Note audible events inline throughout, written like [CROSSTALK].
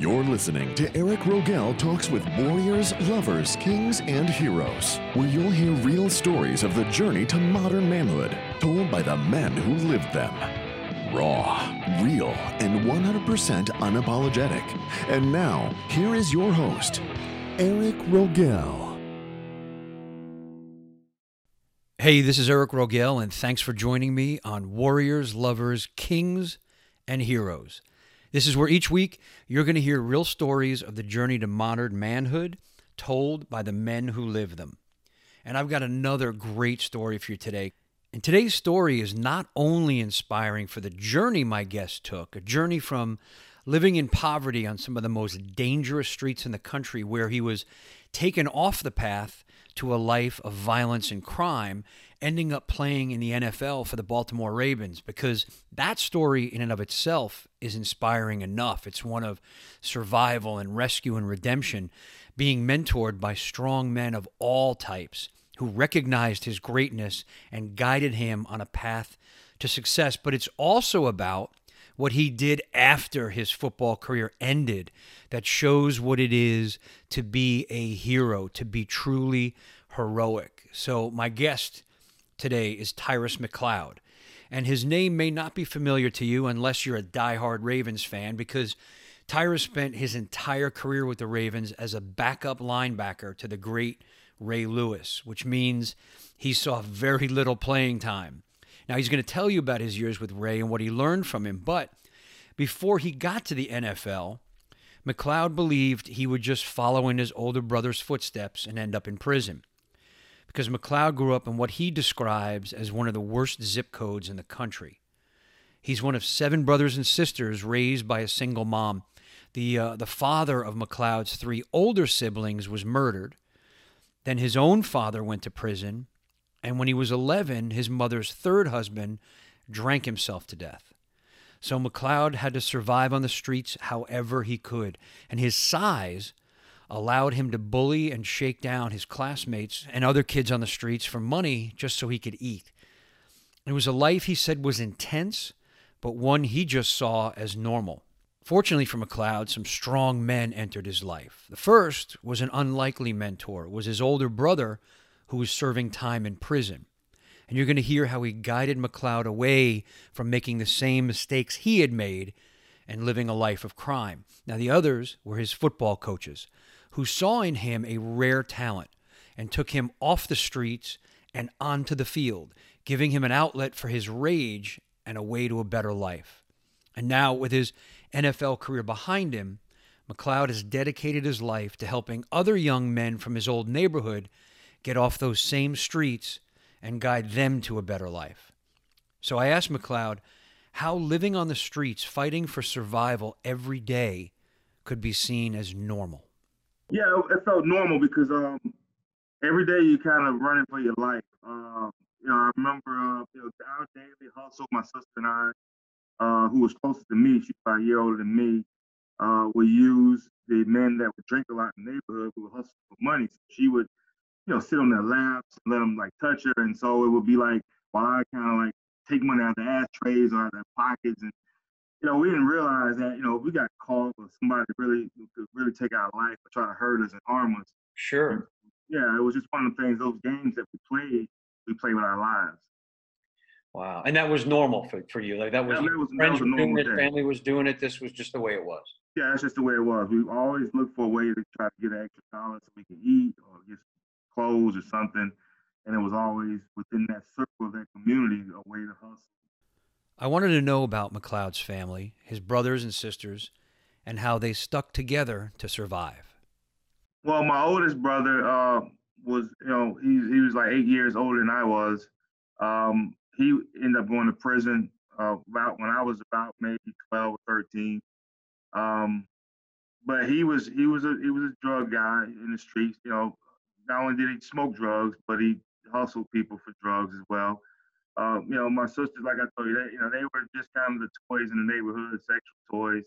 You're listening to Eric Rogel Talks with Warriors, Lovers, Kings, and Heroes, where you'll hear real stories of the journey to modern manhood, told by the men who lived them. Raw, real, and 100% unapologetic. And now, here is your host, Eric Rogel. Hey, this is Eric Rogel, and thanks for joining me on Warriors, Lovers, Kings, and Heroes. This is where each week you're going to hear real stories of the journey to modern manhood told by the men who live them. And I've got another great story for you today. And today's story is not only inspiring for the journey my guest took, a journey from living in poverty on some of the most dangerous streets in the country, where he was taken off the path to a life of violence and crime, ending up playing in the NFL for the Baltimore Ravens because that story in and of itself is inspiring enough. It's one of survival and rescue and redemption, being mentored by strong men of all types who recognized his greatness and guided him on a path to success. But it's also about what he did after his football career ended that shows what it is to be a hero, to be truly heroic. So, my guest today is Tyrus McCloud. And his name may not be familiar to you unless you're a diehard Ravens fan because Tyrus spent his entire career with the Ravens as a backup linebacker to the great Ray Lewis, which means he saw very little playing time. Now, he's going to tell you about his years with Ray and what he learned from him. But before he got to the NFL, McCloud believed he would just follow in his older brother's footsteps and end up in prison. Because McCloud grew up in what he describes as one of the worst zip codes in the country. He's one of seven brothers and sisters raised by a single mom. The, uh, the father of McCloud's three older siblings was murdered. Then his own father went to prison, and when he was 11, his mother's third husband drank himself to death. So McCloud had to survive on the streets however he could, and his size allowed him to bully and shake down his classmates and other kids on the streets for money just so he could eat. It was a life he said was intense, but one he just saw as normal. Fortunately for McCloud, some strong men entered his life. The first was an unlikely mentor. It was his older brother who was serving time in prison. And you're going to hear how he guided McCloud away from making the same mistakes he had made and living a life of crime. Now, the others were his football coaches, who saw in him a rare talent and took him off the streets and onto the field, giving him an outlet for his rage and a way to a better life. And now, with his NFL career behind him, McCloud has dedicated his life to helping other young men from his old neighborhood get off those same streets and guide them to a better life. So I asked McCloud how living on the streets, fighting for survival every day, could be seen as normal. Yeah, it felt normal because um, every day you kind of running for your life. Uh, you know, I remember uh, you know, our daily hustle, my sister and I, uh, who was closer to me, she's about a year older than me, uh, would use the men that would drink a lot in the neighborhood who would hustle for money. So she would you know, sit on their laps and let them like touch her. And so it would be like, while I kind of like take money out of the ashtrays or out of their pockets. And, you know, we didn't realize that, you know, we got caught with somebody really could really take our life or try to hurt us and harm us. Sure. And, yeah, it was just one of the things, those games that we played, we played with our lives. Wow. And that was normal for, for you. Like that was, yeah, that was friends that was were doing it, day. family was doing it. This was just the way it was. Yeah, that's just the way it was. We always looked for a way to try to get an extra dollar so we can eat or get clothes or something. And it was always within that circle of that community a way to hustle. I wanted to know about McCloud's family, his brothers and sisters, and how they stuck together to survive. Well, my oldest brother uh, was, you know, he, he was like eight years older than I was. Um, he ended up going to prison uh, about when I was about maybe 12 or 13. Um, but he was he was a he was a drug guy in the streets. You know, not only did he smoke drugs, but he hustled people for drugs as well. Um, you know, my sisters, like I told you, they, you know, they were just kind of the toys in the neighborhood, sexual toys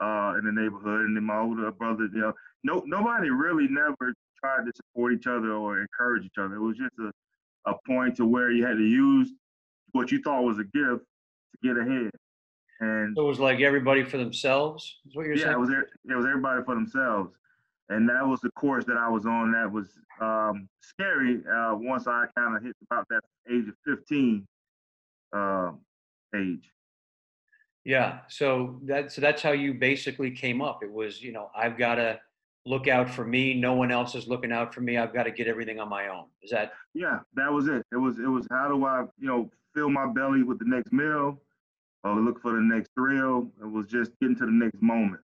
uh, in the neighborhood. And then my older brother, you know, no, nobody really never tried to support each other or encourage each other. It was just a, a point to where you had to use what you thought was a gift to get ahead. And so it was like everybody for themselves. Is what you're yeah, saying? it was it was everybody for themselves, and that was the course that I was on. That was um, scary. Uh, once I kind of hit about that age of 15 uh, age. Yeah. So that so that's how you basically came up. It was you know I've got to look out for me. No one else is looking out for me. I've got to get everything on my own. Is that? Yeah, that was it. It was it was how do I you know fill my belly with the next meal, or look for the next thrill. It was just getting to the next moment.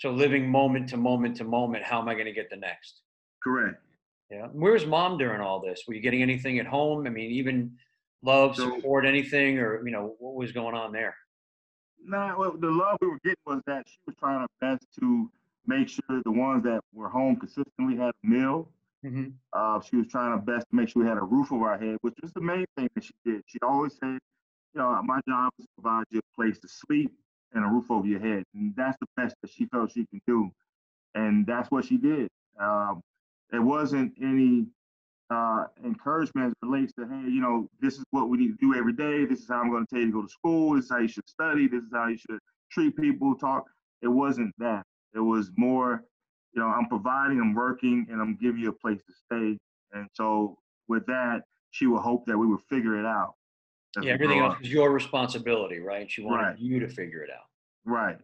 So living moment to moment to moment. How am I going to get the next? Correct. Yeah. Where's mom during all this? Were you getting anything at home? I mean, even love, So- support, anything, or you know, what was going on there? Nah, well, the love we were getting was that she was trying her best to make sure the ones that were home consistently had a meal. Mm-hmm. Uh, she was trying her best to make sure we had a roof over our head, which was the main thing that she did. She always said, you know, my job is to provide you a place to sleep and a roof over your head. And that's the best that she felt she can do. And that's what she did. Um, it wasn't any uh, encouragement as it relates to, hey, you know, this is what we need to do every day. This is how I'm going to tell you to go to school. This is how you should study. This is how you should treat people, talk. It wasn't that. It was more, you know, I'm providing, I'm working, and I'm giving you a place to stay. And so with that, she would hope that we would figure it out. Yeah, everything else up. is your responsibility, right? She wanted Right. you to figure it out. Right.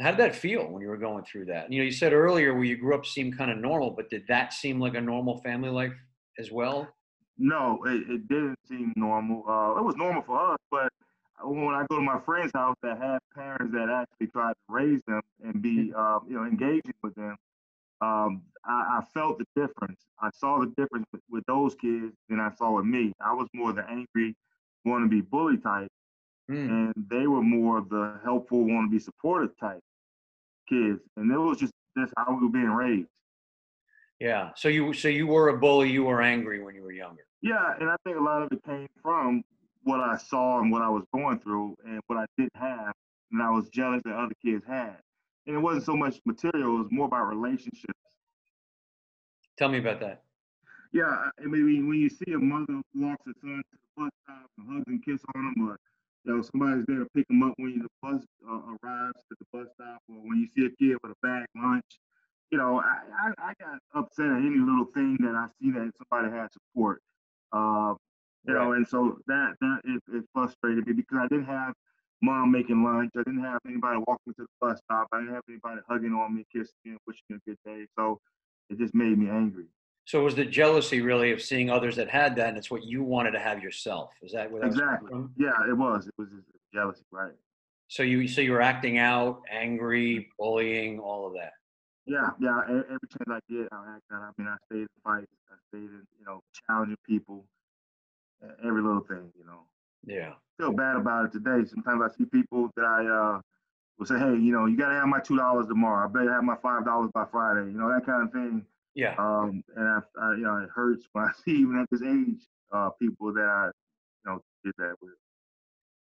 How did that feel when you were going through that? You know, you said earlier where you grew up seemed kind of normal, but did that seem like a normal family life as well? No, it, it didn't seem normal. Uh, it was normal for us, but when I go to my friend's house that have parents that actually tried to raise them and be, uh, you know, engaging with them, um, I, I felt the difference. I saw the difference with, with those kids than I saw with me. I was more the angry, want to be bully type, Hmm. and they were more of the helpful, want to be supportive type kids. And it was just that's how we were being raised. Yeah. So you so you were a bully, you were angry when you were younger. Yeah, and I think a lot of it came from what I saw and what I was going through and what I didn't have, and I was jealous that other kids had. And it wasn't so much material; it was more about relationships. Tell me about that. Yeah, I I mean, when you see a mother walks her son to bus stop and hugs and kiss on him, or you know somebody's there to pick him up when the bus uh, arrives to the bus stop, or when you see a kid with a bag lunch, you know, I, I, I got upset at any little thing that I see that somebody had support. Uh, you know, and so that that it, it frustrated me because I didn't have mom making lunch. I didn't have anybody walking to the bus stop. I didn't have anybody hugging on me, kissing me, and wishing me a good day. So it just made me angry. So it was the jealousy really of seeing others that had that, and it's what you wanted to have yourself. Is that what Exactly. from? Yeah, it was. It was jealousy, right? So you so you were acting out, angry, bullying, all of that. Yeah, yeah. Every chance I get, I act out. I mean, I stayed in fights. I stayed in, you know, challenging people. Every little thing, you know. Yeah. Feel bad about it today. Sometimes I see people that I uh will say, hey, you know, you gotta have my two dollars tomorrow. I better have my five dollars by Friday. You know, that kind of thing. Yeah. Um, and I, I, you know, it hurts when I [LAUGHS] see even at this age, uh, people that I, you know, did that with.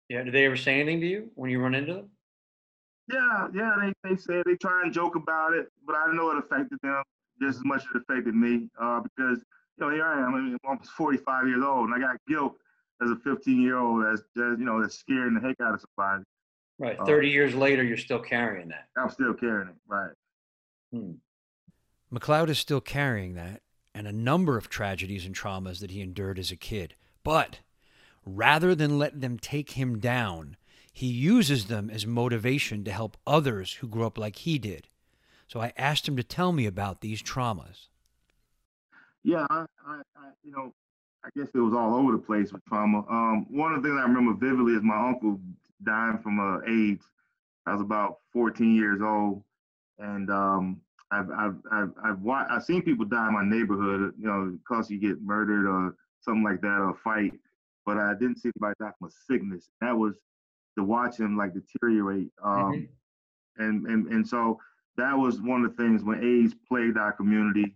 Yeah. Did they ever say anything to you when you run into them? Yeah, yeah, they, they say they try and joke about it, but I know it affected them just as much as it affected me. Uh, because you know, here I am, I mean, I'm almost 45 years old, and I got guilt as a 15 year old that's just, you know that's scaring the heck out of somebody. Right. Uh, 30 years later, you're still carrying that. I'm still carrying it, right? Hmm. McCloud is still carrying that and a number of tragedies and traumas that he endured as a kid. But rather than let them take him down, he uses them as motivation to help others who grew up like he did. So I asked him to tell me about these traumas. Yeah, I, I, I, you know, I guess it was all over the place with trauma. Um, one of the things I remember vividly is my uncle dying from uh, AIDS. I was about 14 years old, and um, I've, I've, I've, I've, I've seen people die in my neighborhood, you know, because you get murdered or something like that or fight, but I didn't see anybody die from a sickness. That was to watch him like deteriorate. Um, Mhm. and, and, and so that was one of the things when AIDS plagued our community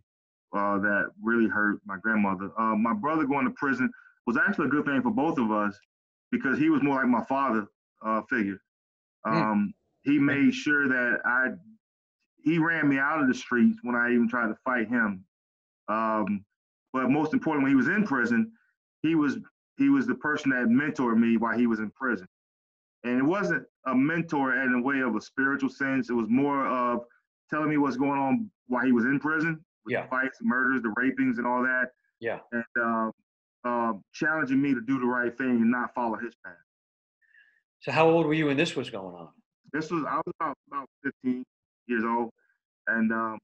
uh, that really hurt my grandmother. Uh, my brother going to prison was actually a good thing for both of us because he was more like my father uh, figure. Hmm. Um, He made sure that I, he ran me out of the streets when I even tried to fight him. Um, but most importantly, when he was in prison, he was he was the person that mentored me while he was in prison. And it wasn't a mentor in a way of a spiritual sense. It was more of telling me what's going on while he was in prison, with Yeah. the fights, the murders, the rapings, and all that, Yeah. and uh, challenging me to do the right thing and not follow his path. So how old were you when this was going on? This was I was about about 15 years old, and um,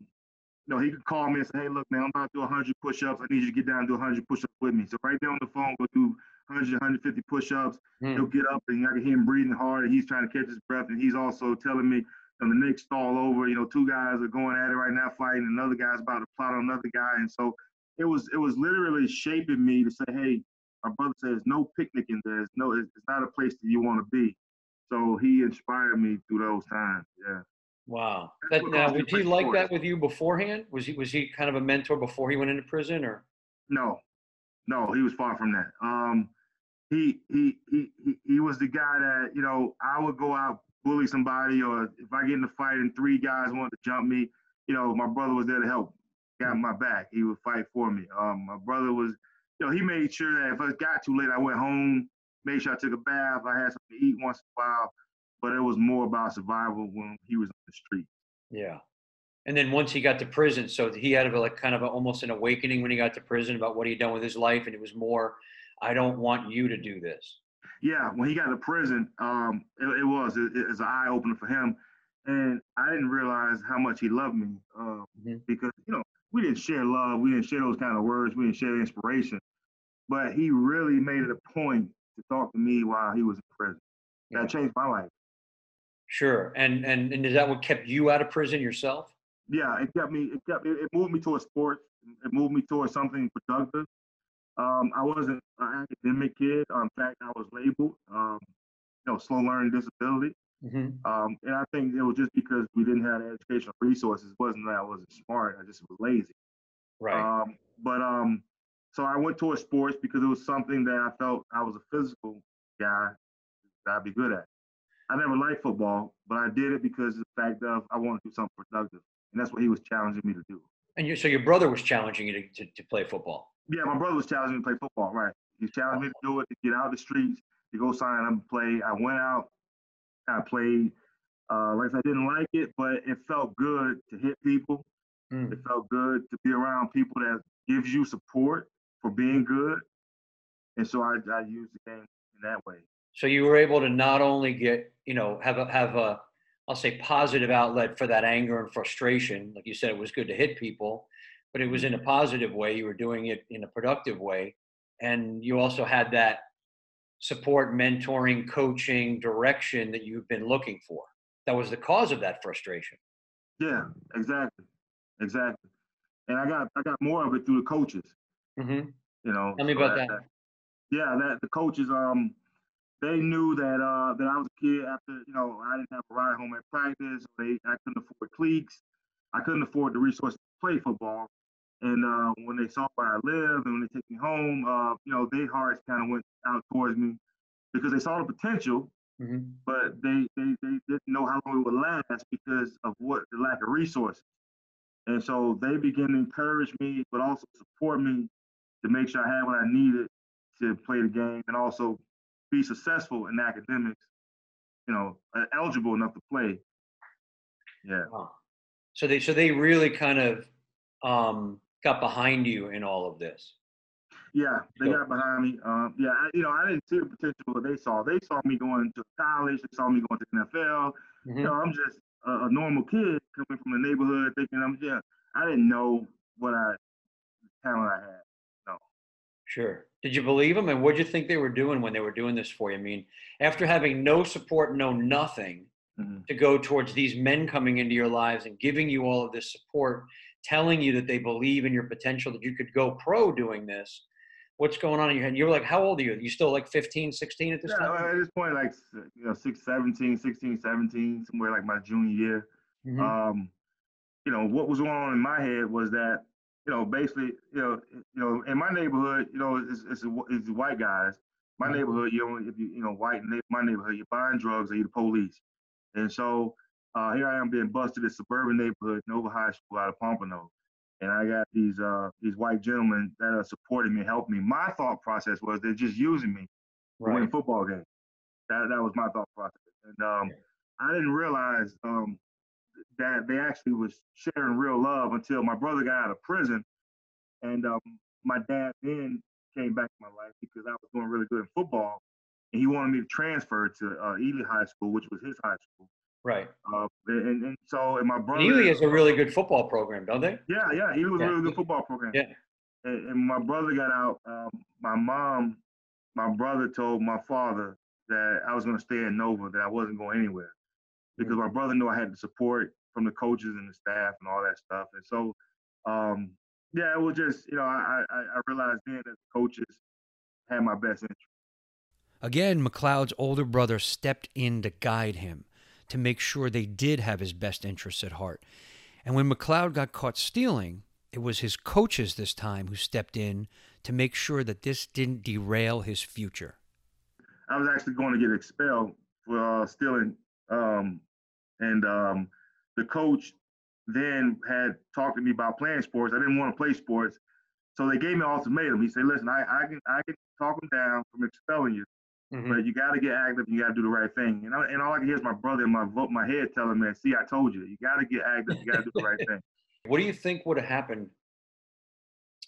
you know he could call me and say, "Hey, look, man, I'm about to do 100 push-ups. I need you to get down and do 100 push-ups with me." So right there on the phone, go do 100, 150 push-ups. Hmm. He'll get up and I can hear him breathing hard. And he's trying to catch his breath, and he's also telling me, know, the next stall over. You know, two guys are going at it right now, fighting. Another guy's about to plot on another guy, and so it was it was literally shaping me to say, "Hey, my brother says no picnicking there. It's no, it's it's not a place that you want to be." So he inspired me through those times. Yeah. Wow. That, now, was he like that with you beforehand? Was he was he kind of a mentor before he went into prison, or? No, no, he was far from that. Um, he, he he he was the guy that you know I would go out bully somebody, or if I get in a fight and three guys wanted to jump me, you know, my brother was there to help, got my back. He would fight for me. Um, my brother was, you know, he made sure that if it got too late, I went home, made sure I took a bath, I had something to eat once in a while. But it was more about survival when he was on the street. Yeah. And then once he got to prison, so he had a, like kind of a, almost an awakening when he got to prison about what he'd done with his life, and it was more, I don't want you to do this. yeah, when he got to prison, um, it, it was it, it's an eye opener for him, and I didn't realize how much he loved me uh, Mhm. because you know we didn't share love, we didn't share those kind of words, we didn't share inspiration, but he really made it a point to talk to me while he was in prison. Yeah. That changed my life. Sure. And and and is that what kept you out of prison yourself? Yeah, it kept me. It kept. It, it moved me towards sports. It moved me towards something productive. Um, I wasn't an academic kid. Uh, in fact, I was labeled, um, you know, slow learning disability. hmm Um, and I think it was just because we didn't have educational resources. It wasn't that I wasn't smart. I just was lazy. Right. Um, but um, so I went towards sports because it was something that I felt I was a physical guy that I'd be good at. I never liked football, but I did it because of the fact of I want to do something productive, and that's what he was challenging me to do. and you, so your brother was challenging you to, to, to play football. Yeah, my brother was challenging me to play football. Right, he challenged me to do it, to get out of the streets, to go sign up and play. I went out, I played. Uh, like I didn't like it, but it felt good to hit people. Mm. It felt good to be around people that gives you support for being good. And so I, I used the game in that way. So you were able to not only get, you know, have a have a, I'll say positive outlet for that anger and frustration. Like you said, it was good to hit people, but it was in a positive way. You were doing it in a productive way, and you also had that support, mentoring, coaching, direction that you've been looking for. That was the cause of that frustration. Yeah, exactly. Exactly. And I got I got more of it through the coaches, hmm you know. Tell me so about that. Yeah, that the coaches um they knew that uh that I was a kid after, you know, I didn't have a ride home at practice, they I couldn't afford cleats, I couldn't afford the resources to play football. And uh, when they saw where I live and when they take me home, uh, you know, their hearts kind of went out towards me because they saw the potential, hmm but they, they they didn't know how long it would last because of what the lack of resources. And so they began to encourage me, but also support me to make sure I had what I needed to play the game and also be successful in academics. You know, uh, eligible enough to play. Yeah, Wow. So they so they really kind of um, got behind you in all of this. yeah, they got behind me. Um, yeah, I, you know, I didn't see the potential they saw. They saw me going to college. They saw me going to the NFL. Mhm. you know, I'm just a, a normal kid coming from the neighborhood thinking I'm yeah. I didn't know what I talent I had. No. Sure. Did you believe them? And what did you think they were doing when they were doing this for you? I mean, after having no support, no nothing, Mhm. to go towards these men coming into your lives and giving you all of this support, telling you that they believe in your potential, that you could go pro doing this. What's going on in your head? You're like, how old are you? You still like 15, 16 at this Yeah, time? at this point, like you know, six, 17, 16, 17, somewhere like my junior year. Mhm. Um, you know, what was going on in my head was that, you know, basically, you know, you know, in my neighborhood, you know, it's it's, it's white guys. My Mhm. neighborhood, you only if you you know white my neighborhood, you're buying drugs or you're the police. And so uh, here I am being busted in a suburban neighborhood, Nova High School out of Pompano. And I got these uh, these white gentlemen that are supporting me, helping me. My thought process was they're just using me to win football games. That that was my thought process. And um, I didn't realize um, that they actually was sharing real love until my brother got out of prison, and um, my dad then came back to my life because I was doing really good in football, and he wanted me to transfer to uh, Ely High School, which was his high school. Right. Uh, and, and so and my brother. Ely is a really good football program, don't they? Yeah, yeah, Ely was yeah. a really good football program. Yeah. And, and my brother got out. Um, my mom, my brother told my father that I was going to stay in Nova, that I wasn't going anywhere, because my brother knew I had the support from the coaches and the staff and all that stuff. And so, um, yeah, it was just you know I I, I realized then that the coaches had my best interest. Again, McCloud's older brother stepped in to guide him to make sure they did have his best interests at heart. And when McCloud got caught stealing, it was his coaches this time who stepped in to make sure that this didn't derail his future. I was actually going to get expelled for uh, stealing, um, and um, the coach then had talked to me about playing sports. I didn't want to play sports, so they gave me an ultimatum. He said, "Listen, I, I can I can talk them down from expelling you, Mm-hmm. But you got to get active. And you got to do the right thing. And, I, and all I can hear is my brother in my my head telling me, "See, I told you. You got to get active. You got to do the right thing." [LAUGHS] What do you think would have happened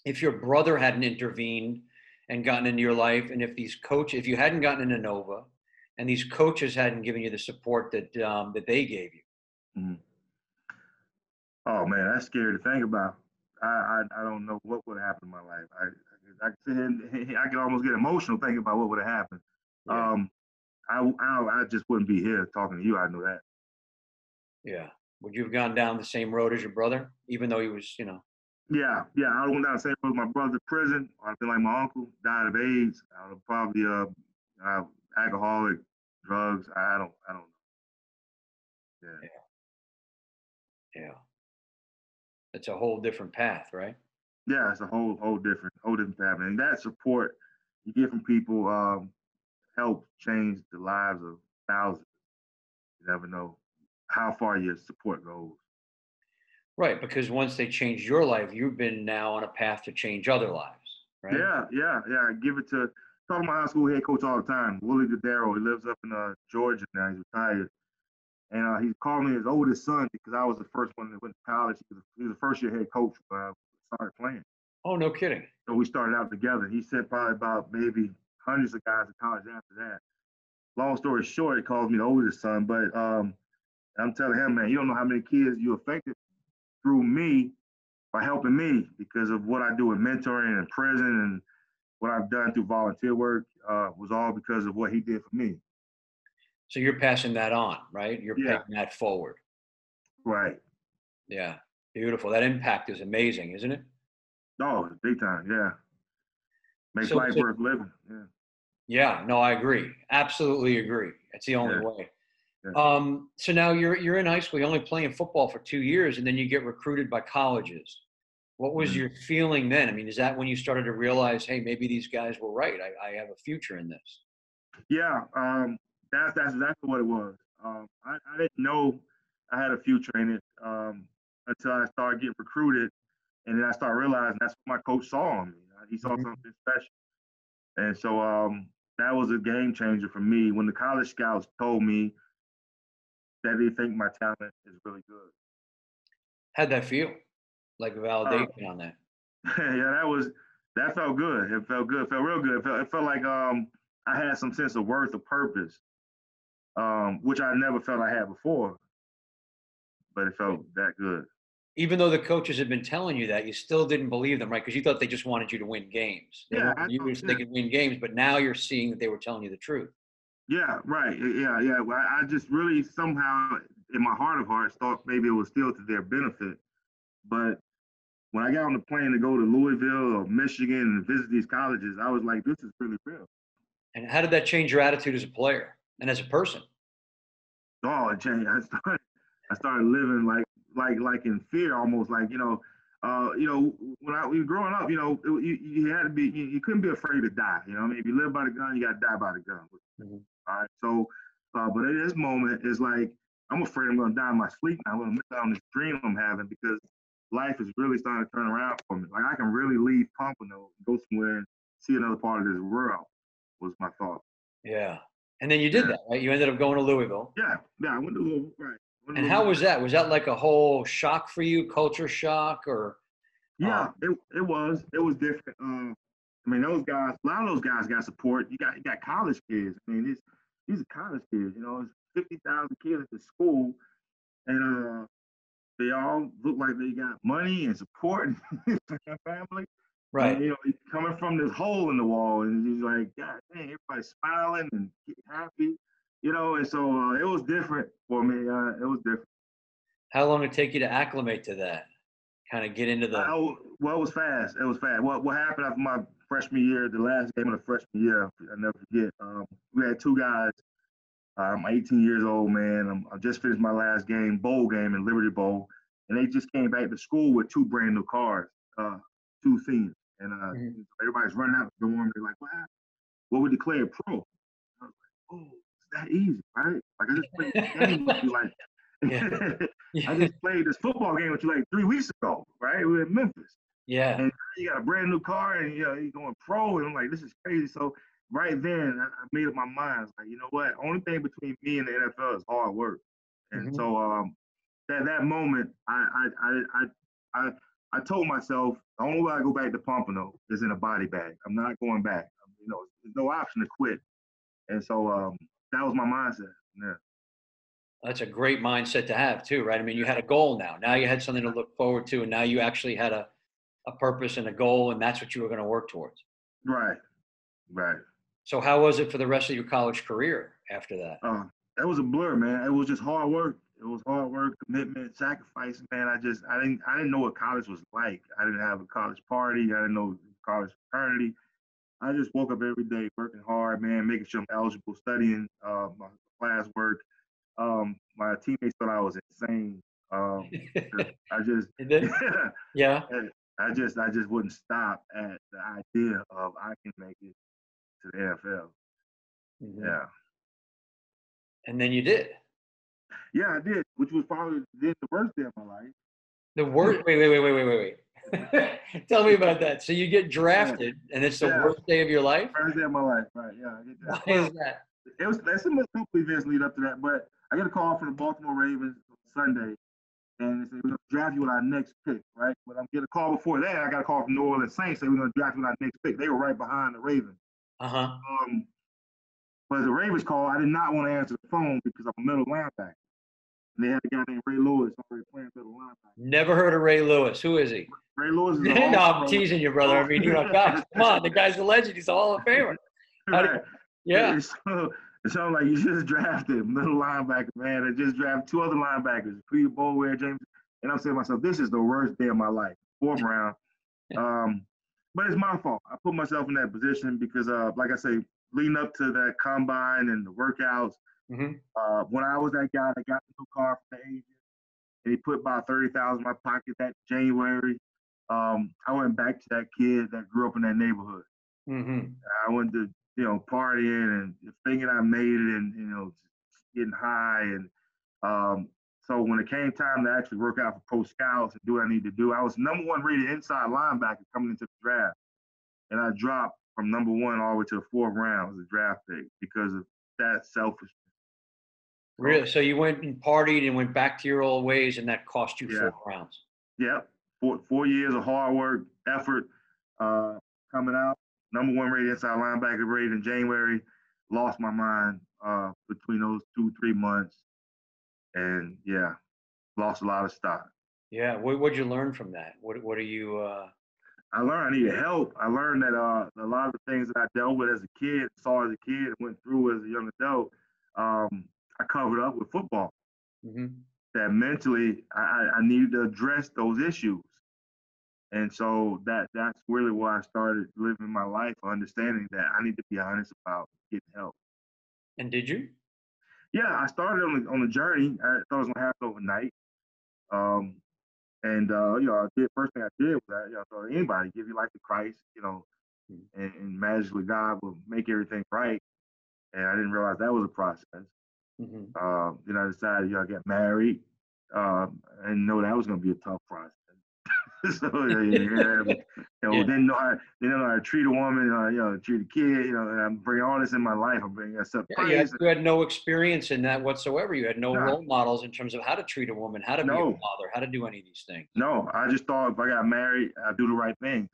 if your brother hadn't intervened and gotten into your life, and if these coaches, if you hadn't gotten into Nova, and these coaches hadn't given you the support that um, that they gave you? Mm-hmm. Oh man, that's scary to think about. I, I, I don't know what would have happened in my life. I I, [LAUGHS] I, I can almost get emotional thinking about what would have happened. Yeah. Um, I, I I just wouldn't be here talking to you. I know that. Yeah. Would you have gone down the same road as your brother, even though he was, you know? Yeah, yeah. I went down the same road with my brother to prison. I'd been like my uncle died of AIDS. I would probably uh, uh, alcoholic, drugs. I don't, I don't know. Yeah. Yeah. Yeah. It's a whole different path, right? Yeah, it's a whole, whole different, whole different path, and that support you get from people. Um, help change the lives of thousands. You never know how far your support goes. Right, because once they change your life, you've been now on a path to change other lives. Right? Yeah, yeah, yeah. I give it to talk to my high school head coach all the time, Willie Goodero. He lives up in uh, Georgia now. He's retired. And uh, he called me his oldest son because I was the first one that went to college. He was, he was the first year head coach when I started playing. Oh, no kidding. So we started out together. He said probably about maybe hundreds of guys in college after that. Long story short, he calls me the oldest son, but um, I'm telling him, man, you don't know how many kids you affected through me by helping me because of what I do in mentoring and prison and what I've done through volunteer work uh, was all because of what he did for me. So you're passing that on, right? You're yeah. paying that forward. Right. Yeah. Beautiful. That impact is amazing, isn't it? Oh, big time. Yeah. Makes so, life so, worth living. Yeah. Yeah, no, I agree. Absolutely agree. It's the only yeah. way. Yeah. Um, so now you're you're in high school. You're only playing football for two years, and then you get recruited by colleges. What was mm-hmm. your feeling then? I mean, is that when you started to realize, hey, maybe these guys were right? I, I have a future in this. Yeah, um, that's that's exactly what it was. Um, I, I, didn't know I had a future in it um, until I started getting recruited, and then I started realizing that's what my coach saw in me. He saw mm-hmm. something special. And so um, that was a game changer for me when the college scouts told me that they think my talent is really good. How'd that feel? Like validation uh, on that? [LAUGHS] yeah, that was that felt good. It felt good. It felt real good. It felt, it felt like um, I had some sense of worth or purpose, um, which I never felt I had before. But it felt that good even though the coaches had been telling you that, you still didn't believe them, right? Because you thought they just wanted you to win games. They yeah, you they could win games, but now you're seeing that they were telling you the truth. Yeah, right. Yeah, yeah. I just really somehow, in my heart of hearts, thought maybe it was still to their benefit. But when I got on the plane to go to Louisville or Michigan and visit these colleges, I was like, this is really real. And how did that change your attitude as a player and as a person? Oh, it changed. [LAUGHS] I started, I started living like like like in fear almost like you know uh, you know, when I was growing up, you know, it, you, you had to be, you, you, couldn't be afraid to die. You know, I mean, if you live by the gun, you got to die by the gun. Mm-hmm. All right. So, uh, but at this moment, it's like, I'm afraid I'm going to die in my sleep now. I'm going to miss out on this dream I'm having because life is really starting to turn around for me. Like, I can really leave Pompano, go somewhere and see another part of this world, was my thought. Yeah. And then you did Yeah. that, right? You ended up going to Louisville. Yeah, yeah. I went to Louisville. Right. To And how was that? Was that like a whole shock for you, culture shock, or Yeah, Um, it, it was. It was different. Um, I mean, those guys, a lot of those guys got support. You got you got college kids. I mean, these these are college kids. You know, it's fifty thousand kids at the school, and uh, they all look like they got money and support and [LAUGHS] family. right? And, you know, he's coming from this hole in the wall, and he's like, God dang, everybody's smiling and happy. You know, and so uh, it was different for me. Uh, it was different. How long did it take you to acclimate to that? Kind of get into the Oh, well, it was fast. It was fast. What what happened after my freshman year, the last game of the freshman year, I never forget. Um, we had two guys. I'm 18 years old, man. I'm, I just finished my last game, bowl game in Liberty Bowl, and they just came back to school with two brand new cars, uh, two seniors, and uh, Mhm. everybody's running out the dorm. They're like, "What happened? What we declared pro?" I was like, "Oh, it's that easy, right? Like I just played this [LAUGHS] game with you, like." [LAUGHS] Yeah. I just played this football game with you like three weeks ago, right? We were in Memphis. yeah. And you got a brand new car and you know, you're going pro. And I'm like, this is crazy. So right then I, made up my mind. Like, you know what? Only thing between me and the NFL is hard work. And Mhm. so um that that moment I I I I I, I told myself the only way I go back to Pompano is in a body bag. I'm not going back. You know, there's no option to quit. And so um that was my mindset. Yeah. That's a great mindset to have too, right? I mean, you had a goal now. Now you had something to look forward to, and now you actually had a, a purpose and a goal, and that's what you were going to work towards. Right. Right. So, how was it for the rest of your college career after that? uh, that was a blur, man. It was just hard work. It was hard work, commitment, sacrifice, man. I just I didn't I didn't know what college was like. I didn't have a college party. I didn't know college fraternity. I just woke up every day working hard, man, making sure I'm eligible, studying uh, my classwork. Um, my teammates thought I was insane. Um, [LAUGHS] I just? [LAUGHS] Yeah. I just I just wouldn't stop at the idea of I can make it to the NFL. Mhm. Yeah. And then you did. Yeah, I did, which was probably then the worst day of my life. The worst. Wait, wait, wait, wait, wait, wait, wait. [LAUGHS] Tell me about that. So you get drafted, and it's the Yeah. worst day of your life. First day of my life, right? Yeah, Why is that? It was there's some couple events lead up to that, but I get a call from the Baltimore Ravens on Sunday, and they say we're gonna draft you with our next pick, right? But I'm getting a call before that. I got a call from New Orleans Saints saying we're gonna draft you with our next pick. They were right behind the Ravens. Uh huh. Um, but the Ravens call, I did not want to answer the phone because I'm a middle linebacker. And they had a guy named Ray Lewis already playing middle linebacker. Never heard of Ray Lewis. Who is he? Ray Lewis is a [LAUGHS] no, I'm teasing you, brother. I mean, you know, guys, come on. The guy's a legend. He's a Hall of Famer. Yeah. [LAUGHS] So, and so like, you just drafted a middle linebacker, man. I just drafted two other linebackers, Peter Boulware, James. And I'm saying to myself, this is the worst day of my life. Fourth round. Um, but it's my fault. I put myself in that position because, uh, like I say, leading up to that combine and the workouts, hmm uh, when I was that guy that got the new car from the agent, and he put about thirty thousand in my pocket that January, um, I went back to that kid that grew up in that neighborhood. hmm I went to, you know, partying and thinking I made it and, you know, getting high. And um, so when it came time to actually work out for pro scouts and do what I need to do, I was number one rated inside linebacker coming into the draft. And I dropped from number one all the way to the fourth round as a draft pick because of that selfishness. Really? So you went and partied and went back to your old ways, and that cost you Yeah. four rounds. Yep. Four, four years of hard work, effort, uh, coming out. Number one rated inside linebacker rated in January. Lost my mind uh, between those two, three months. And yeah, lost a lot of stock. Yeah. What what'd you learn from that? What What are you? Uh, I learned I needed help. I learned that uh, a lot of the things that I dealt with as a kid, saw as a kid, and went through as a young adult, um, I covered up with football. mhm. that mentally I, I- I needed to address those issues. And so that that's really why I started living my life, understanding that I need to be honest about getting help. And did you? Yeah, I started on the on the journey. I thought it was gonna happen overnight. Um, and uh, you know, I did first thing I did was that you know, so anybody give your life to Christ, you know, and, and magically God will make everything right. And I didn't realize that was a process. hmm Um, then I decided, you know, I get married, um, and know that was going to be a tough process. [LAUGHS] so yeah, yeah, you know, Yeah. didn't know how didn't know how to treat a woman, uh, you know, treat a kid, you know, and I'm bringing all this in my life. I'm bringing that stuff. Yeah, you, had, you had no experience in that whatsoever. You had no Nah. role models in terms of how to treat a woman, how to be a father, how to do any of these things. No, I just thought if I got married, I'd do the right things.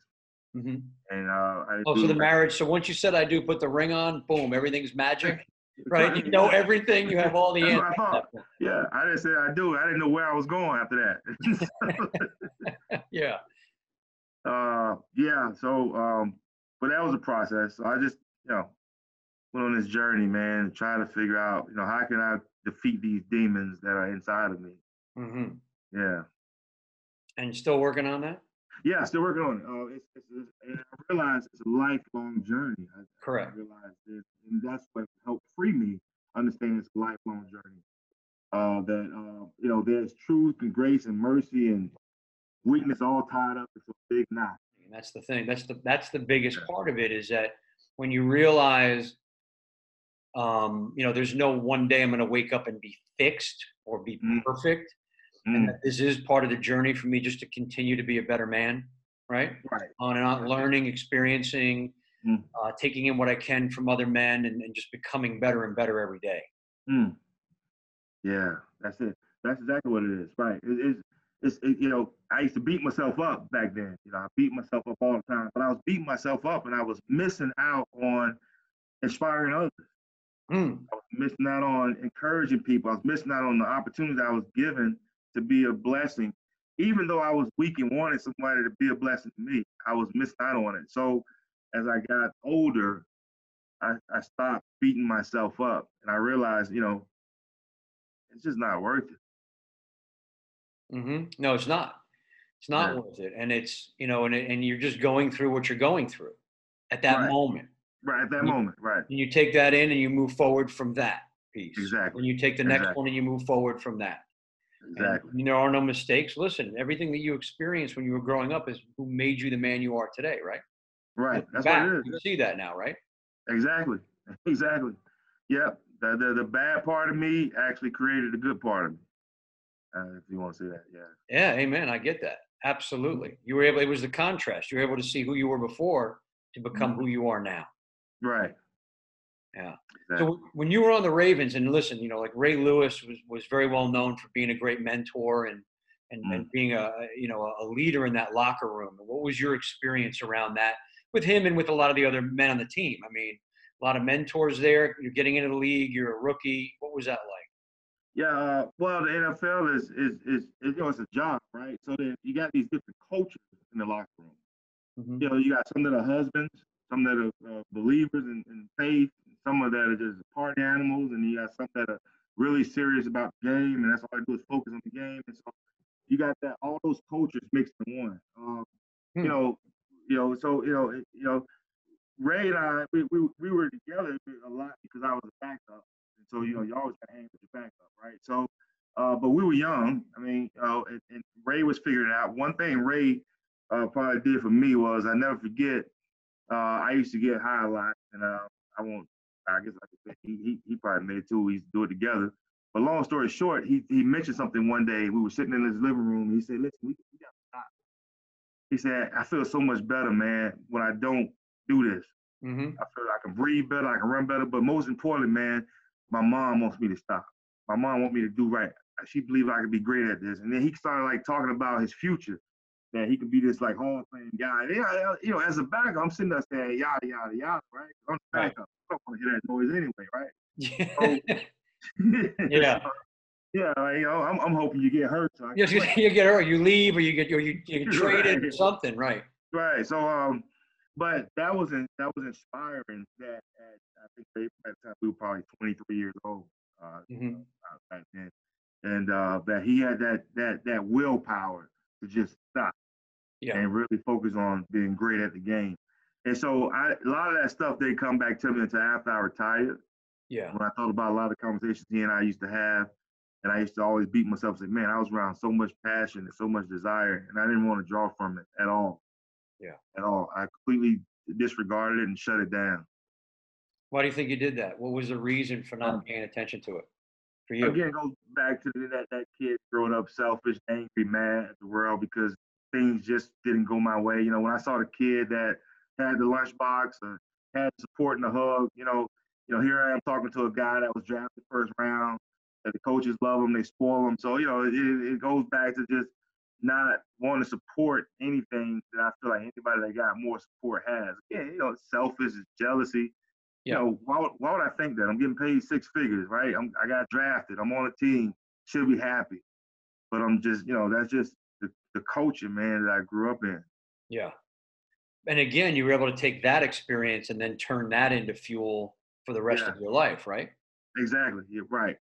hmm And uh, I Oh, so the marriage. So once you said I do, put the ring on, boom, everything's magic, right? You know everything. You have all the [LAUGHS] answers. I at thought. that point. Yeah, I didn't say I do. I didn't know where I was going after that. [LAUGHS] Yeah. [LAUGHS] uh, yeah. So, um, but that was a process. So I just, you know, went on this journey, man, trying to figure out, you know, how can I defeat these demons that are inside of me. Mm-hmm. Yeah. And you're still working on that. Yeah, still working on it. Uh, it's, it's, it's, and I realize it's a lifelong journey. I, Correct. I realize this, and that's what helped free me understand it's a lifelong journey. Uh, that uh, you know, there's truth and grace and mercy and weakness all tied up into a big knot. And that's the thing. That's the that's the biggest part of it is that when you realize, um, you know, there's no one day I'm going to wake up and be fixed or be Mm. perfect, and that this is part of the journey for me just to continue to be a better man, right? right. On and on, learning, experiencing, Mm. uh, taking in what I can from other men, and, and just becoming better and better every day. Mm. Yeah, that's it. That's exactly what it is. Right. It, it's it's it, you know I used to beat myself up back then. You know I beat myself up all the time, but I was beating myself up and I was missing out on inspiring others. Mm. I was missing out on encouraging people. I was missing out on the opportunities I was given to be a blessing. Even though I was weak and wanted somebody to be a blessing to me, I was missing out on it. So as I got older, I, I stopped beating myself up and I realized, you know, it's just not worth it. Mm-hmm. No, it's not. It's not Yeah. worth it, and it's you know, and and you're just going through what you're going through at that Right. moment. Right at that You- moment, right. And you take that in and you move forward from that piece. Exactly. And you take the next Exactly. one and you move forward from that. And Exactly. there are no mistakes. Listen, everything that you experienced when you were growing up is who made you the man you are today, right? Right. That's back, what it You see that now, right? Exactly. [LAUGHS] Exactly. Yeah. The, the the bad part of me actually created the good part of me. Uh, if you want to say that, yeah. Yeah, amen. I get that. Absolutely. You were able. It was the contrast. You were able to see who you were before to become Mm-hmm. who you are now. Right. Yeah. Exactly. So when you were on the Ravens, and listen, you know, like Ray Lewis was was very well known for being a great mentor and and, Mm. and being a you know a leader in that locker room. What was your experience around that with him and with a lot of the other men on the team? I mean, a lot of mentors there. You're getting into the league. You're a rookie. What was that like? Yeah, uh, well, the NFL is, is is is you know it's a job, right? So then you got these different cultures in the locker room. Mhm. You know, you got some that are husbands, some that are uh, believers in, in faith, some of that are just party animals, and you got some that are really serious about the game, and that's all I do is focus on the game. And so you got that all those cultures mixed in one. Um, Hmm. You know, you know, so you know, it- you know, Ray and I, we, we, we were together a lot because I was a backup. And so, you know, you always got to hang with your backup, right? So, uh, but we were young. I mean, you know, and, and Ray was figuring it out. One thing Ray uh, probably did for me was I never forget, uh, I used to get high a lot. And uh, I won't, I guess I could say he, he, he probably made it too. We used to do it together. But long story short, he, he mentioned something one day. We were sitting in his living room. He said, listen, we, we got to stop. He said, I feel so much better, man, when I don't do this. Mhm. I feel like I can breathe better, I can run better. But most importantly, man, my mom wants me to stop. My mom wants me to do right. She believes I could be great at this. And then he started like talking about his future, that he could be this like hall playing guy. And, yeah, you know, as a backup, I'm sitting there saying yada yada yada, right? I'm the Right. backup. I don't want to hear that noise anyway, right? [LAUGHS] yeah. So, [LAUGHS] yeah, like, you know, I'm, I'm hoping you get hurt. So Yes, you, you get hurt, you leave, or you get or you, you get traded or something, right? Right. So um, but that was in, that was inspiring. That at, I think they, by the time we were probably 23 years old uh, Mhm. uh, back then, and uh, that he had that that that willpower to just stop Yeah. and really focus on being great at the game. And so I, a lot of that stuff they come back to me until after I retired. Yeah. When I thought about a lot of conversations he and I used to have, and I used to always beat myself and say, man, I was around so much passion and so much desire, and I didn't want to draw from it at all. Yeah. At all. I completely disregarded it and shut it down. Why do you think you did that? What was the reason for not Um, paying attention to it for you? Again, it goes back to that that kid growing up selfish, angry, mad at the world because things just didn't go my way. You know, when I saw the kid that had the lunchbox or had support in the hug, you know, you know, here I am talking to a guy that was drafted first round. That the coaches love him, they spoil him. So you know, it, it goes back to just not wanting to support anything that I feel like anybody that got more support has. Yeah, you know, selfish, jealousy. Yeah. You know, why would, why would I think that? I'm getting paid six figures, right? I'm, I got drafted. I'm on a team. Should be happy. But I'm just, you know, that's just the, culture, man, that I grew up in. Yeah. And again, you were able to take that experience and then turn that into fuel for the rest yeah. of your life, right? Exactly. You're right.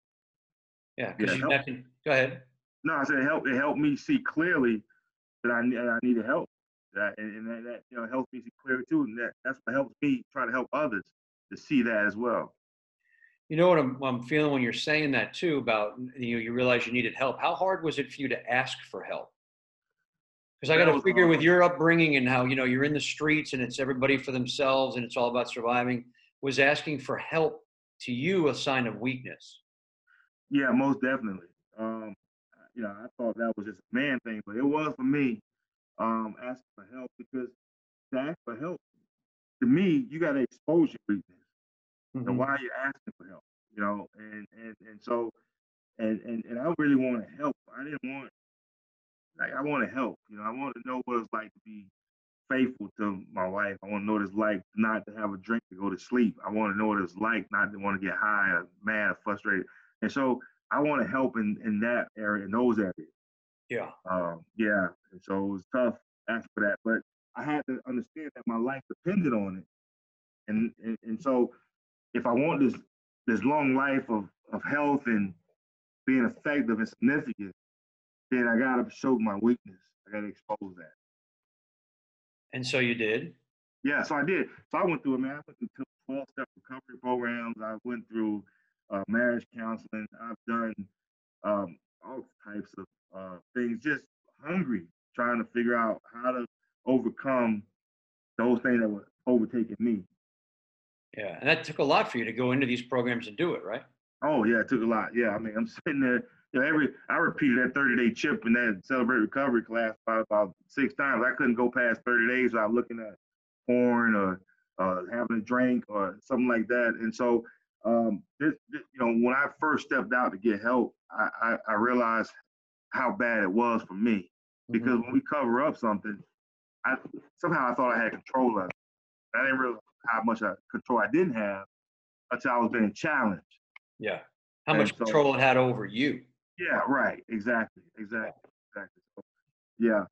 Yeah. Because yeah, you mentioned, go ahead. No, I said it helped. It helped me see clearly that I I needed help. That, and, and that, that, you know helps me see clearly too, and that that's what helps me try to help others to see that as well. You know what I'm, I'm feeling when you're saying that too about you know you realize you needed help. How hard was it for you to ask for help? Because I got to figure with your upbringing and how you know you're in the streets and it's everybody for themselves and it's all about surviving. Was asking for help to you a sign of weakness? Yeah, most definitely. Um, you know, I thought that was just a man thing, but it was for me um, asking for help because to ask for help, to me, you got to expose your weakness. Mm-hmm. And why you're you asking for help? You know, and and and so, and and and I really want to help. I didn't want, like, I want to help. You know, I want to know what it's like to be faithful to my wife. I want to know what it's like not to have a drink to go to sleep. I want to know what it's like not to want to get high or mad or frustrated. And so I want to help in, in that area, in those areas. Yeah. Um, yeah. And so it was tough for that, but I had to understand that my life depended on it. And, and, and so if I want this, this long life of, of health and being effective and significant, then I got to show my weakness. I got to expose that. And so you did? Yeah, so I did. So I went through, man, I went through 12 step recovery programs. I went through uh, marriage counseling. I've done um, all types of uh, things, just hungry, trying to figure out how to overcome those things that were overtaking me. Yeah, and that took a lot for you to go into these programs and do it, right? Oh yeah, it took a lot. Yeah, I mean, I'm [LAUGHS] sitting there. You know, every I repeated that 30 day chip in that celebrate recovery class about, about six times. I couldn't go past 30 days without looking at porn or uh, having a drink or something like that. And so um, this, this, you know, when I first stepped out to get help, I, I, I realized how bad it was for me because mm-hmm. when we cover up something, I somehow I thought I had control of it. I didn't realize how much I, control I didn't have until I was being challenged. Yeah. How and much so, control it had over you. Yeah, right. Exactly. Exactly. Exactly. So, yeah.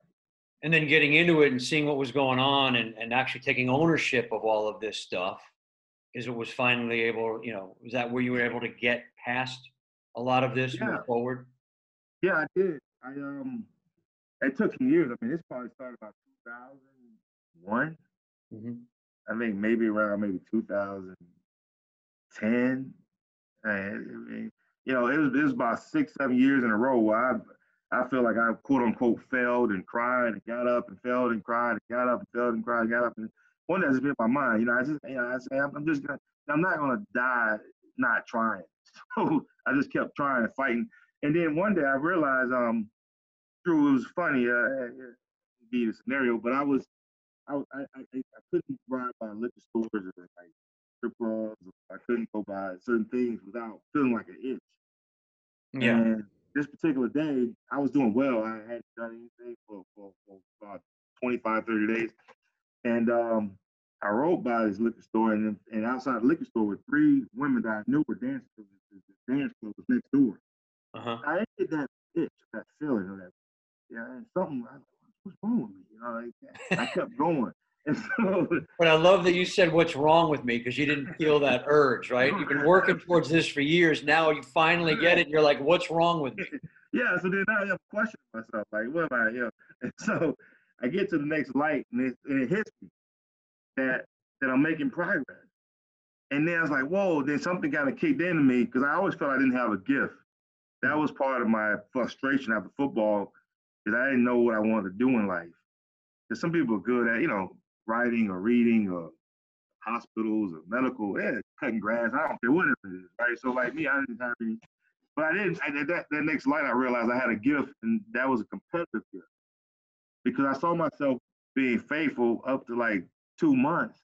And then getting into it and seeing what was going on and, and actually taking ownership of all of this stuff is it was finally able, you know, was that where you were able to get past a lot of this yeah. forward? Yeah, I did. I um, it took years. I mean, this probably started about 2001. Mm-hmm. I think maybe around maybe 2010. I mean, you know, it was, it was about six, seven years in a row where I, I feel like I quote unquote failed and cried and got up and failed and cried and got up and failed and cried and got up and one that's been in my mind. You know, I just, you know, I say I'm, just gonna, I'm not gonna die not trying. [LAUGHS] So I just kept trying and fighting. And then one day I realized, um, through it was funny, uh, be the scenario, but I was, I, I, I, I couldn't ride by liquor stores or like strip clubs. I couldn't go by certain things without feeling like an itch. Yeah. And this particular day, I was doing well. I hadn't done anything for, for, for about 25, 30 days. And um, I rode by this liquor store, and and outside the liquor store were three women that I knew were dancing. To the dance club was next door. Uh-huh. I did that itch, that feeling or that. Yeah, and something. I, what's wrong with me? You know, like, I kept going. And so, but I love that you said what's wrong with me because you didn't feel that [LAUGHS] urge, right? You've been working towards this for years. Now you finally get it. And you're like, what's wrong with me? [LAUGHS] Yeah. So then I have questioning myself, like, what am I? You know. [LAUGHS] And so I get to the next light, and it, and it hits me that that I'm making progress. And then I was like, whoa, then something kind of kicked into me because I always felt I didn't have a gift. That mm. was part of my frustration after football because I didn't know what I wanted to do in life. Because some people are good at, you know, writing or reading or hospitals or medical, yeah, cutting grass. I don't care what it is, right? So like me, I didn't have any, but I didn't. I, that that next light, I realized I had a gift, and that was a competitive gift. because I saw myself being faithful up to like two months,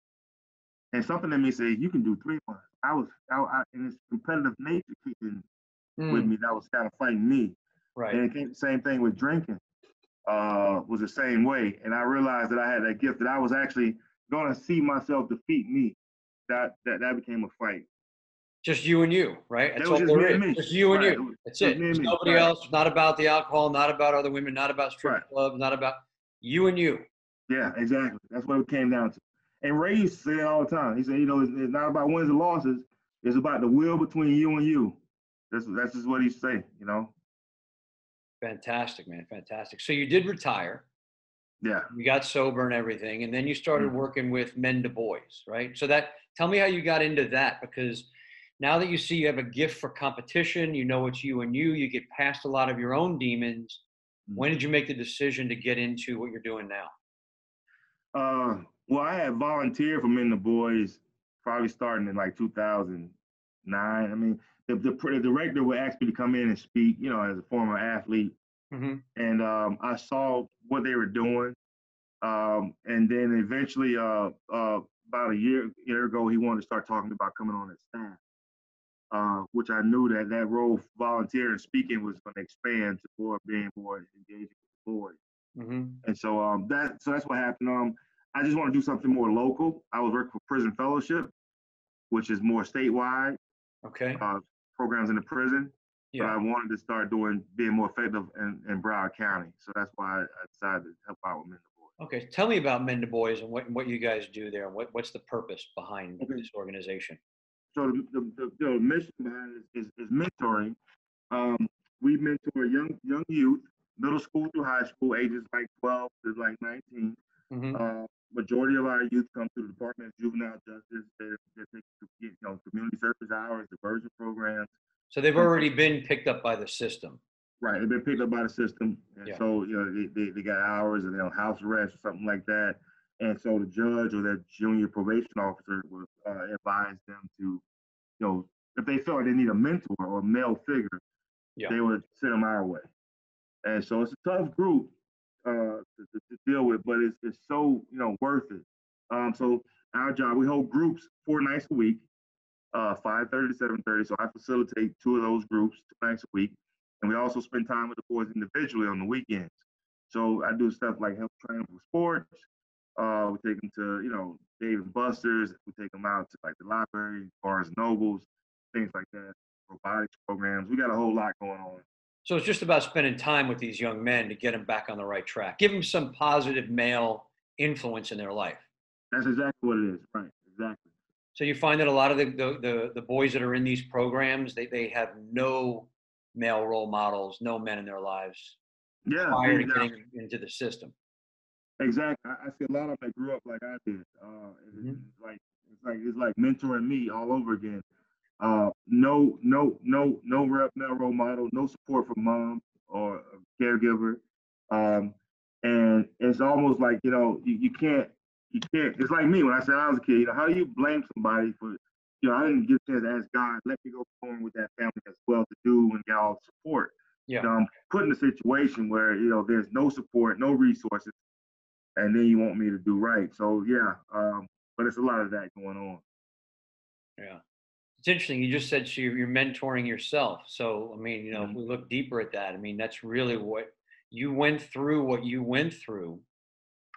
and something in me said, "You can do three months." I was, I, I and this competitive nature kicking Mm, with me that was kind of fighting me. right. And it came, same thing with drinking, uh, was the same way. And I realized that I had that gift that I was actually going to see myself defeat me. That that that became a fight. Just you and you, right? That's all just there is. me. Just you and Right, you. That's it was it. me and There's me, nobody right. else. Not about the alcohol. Not about other women. Not about strip Right. clubs. Not about you and you. Yeah, exactly. That's what it came down to. And Ray used to say it all the time. He said, you know, it's, it's not about wins and losses. It's about the will between you and you. That's that's just what he say. You know. Fantastic, man. Fantastic. So you did retire. Yeah. You got sober and everything, and then you started Mhm. working with men to boys, right? So that tell me how you got into that because now that you see you have a gift for competition, you know it's you and you, you get past a lot of your own demons. When did you make the decision to get into what you're doing now? Uh, well, I had volunteered for Men to Boys probably starting in like 2009. I mean, the, the, the director would ask me to come in and speak, you know, as a former athlete. Mm-hmm. And um, I saw what they were doing. Um, and then eventually, uh, uh, about a year, year ago, he wanted to start talking about coming on as staff, uh, which I knew that that role, volunteering and speaking, was going to expand to more being more engaging with the boys. Mm-hmm. And so um, that so that's what happened. Um, I just want to do something more local. I was working for Prison Fellowship, which is more statewide Okay. uh, programs in the prison. But I wanted to start doing being more effective in, in Broward County. So that's why I decided to help out with Men to Boys. Okay. Tell me about Men to Boys and what, what you guys do there and what, what's the purpose behind Okay. this organization? So the, the, the, the mission behind is, is, is mentoring. Um, we mentor young young youth, middle school through high school, ages like 12 to like 19. Mm-hmm. Uh, majority of our youth come through the Department of Juvenile Justice. They're, they're taking, you know, community service hours, diversion programs. So they've already been picked up by the system. Right, they've been picked up by the system, and Yeah. so you know they, they, they got hours and they're on house arrest or something like that. And so the judge or their junior probation officer would uh, advise them to, you know, if they felt they need a mentor or a male figure, Yeah. they would send them our way. And so it's a tough group uh, to, to, deal with, but it's, it's so you know worth it. Um, so our job, we hold groups four nights a week, uh, 5:30 to 7:30. So I facilitate two of those groups two nights a week, and we also spend time with the boys individually on the weekends. So I do stuff like help train them for sports. Uh, we take them to you know Dave and Buster's. We take them out to like the library, Barnes Nobles, things like that. Robotics programs. We got a whole lot going on. So it's just about spending time with these young men to get them back on the right track. Give them some positive male influence in their life. That's exactly what it is. Right. Exactly. So you find that a lot of the, the, the, the boys that are in these programs, they, they have no male role models, no men in their lives Yeah. prior to getting into the system. Exactly. I, I see a lot of them that grew up like I did. Uh, Mhm. it's like it's like it's like mentoring me all over again. Uh, no, no, no, no rep, no role model, no support from mom or caregiver. Um, and it's almost like you know you, you can't you can't. It's like me when I said I was a kid. You know, how do you blame somebody for you know I didn't get a chance to ask God, let me go born with that family that's well to do and get all the support. Yeah. You know, I'm put in a situation where you know there's no support, no resources, and then you want me to do right. So yeah, um, but it's a lot of that going on. Yeah. It's interesting. You just said so you're, you're mentoring yourself. So, I mean, you know, if Mhm. we look deeper at that, I mean, that's really what you went through, what you went through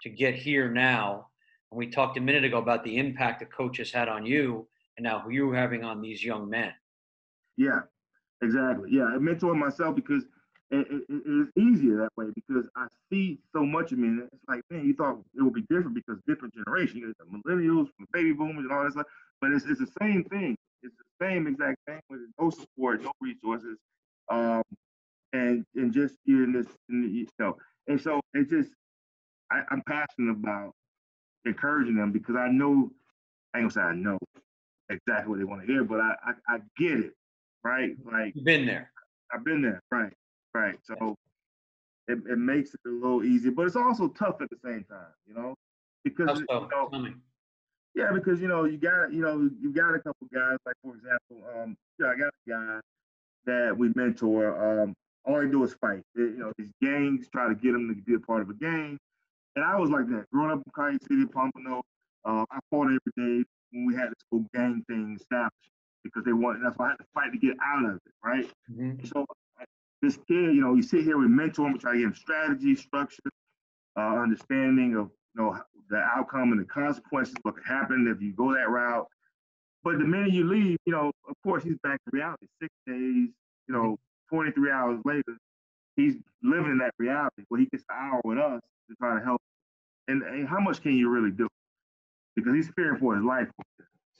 to get here now. And we talked a minute ago about the impact the coaches had on you and now who you're having on these young men. Yeah, exactly. Yeah, I mentor myself because it, it, it- it's easier that way because I see so much of me. And it's like, man, you thought it would be different because different generation, you the millennials, the baby boomers, and all that stuff. But it's, it's the same thing. It's the same exact thing with no support, no resources, um, and and just you're in this, in the, you know. And so it just, I, I'm passionate about encouraging them because I know, I ain't gonna say I know exactly what they want to hear, but I, I I get it, right? Like You've been there. I've been there, right, right. So it, it makes it a little easier, but it's also tough at the same time, you know, because How you know. Yeah, because you know you got you know you got a couple guys like for example, um, yeah, I got a guy that we mentor. Um, all they do is fight. They- you know, these gangs try to get him to be a part of a gang. and I was like that growing up in Collier City, Pompano. Uh, I fought every day when we had this whole gang thing established because they wanted. That's why I had to fight to get out of it, right? Mm-hmm. So this kid, you know, you sit here with mentor him, try to give him strategy, structure, uh, understanding of you know the outcome and the consequences, what could happen if you go that route. But the minute you leave, you know, of course, he's back to reality. Six days, you know, 23 hours later, he's living in that reality where he gets an hour with us to try to help. And, and how much can you really do? Because he's fearing for his life.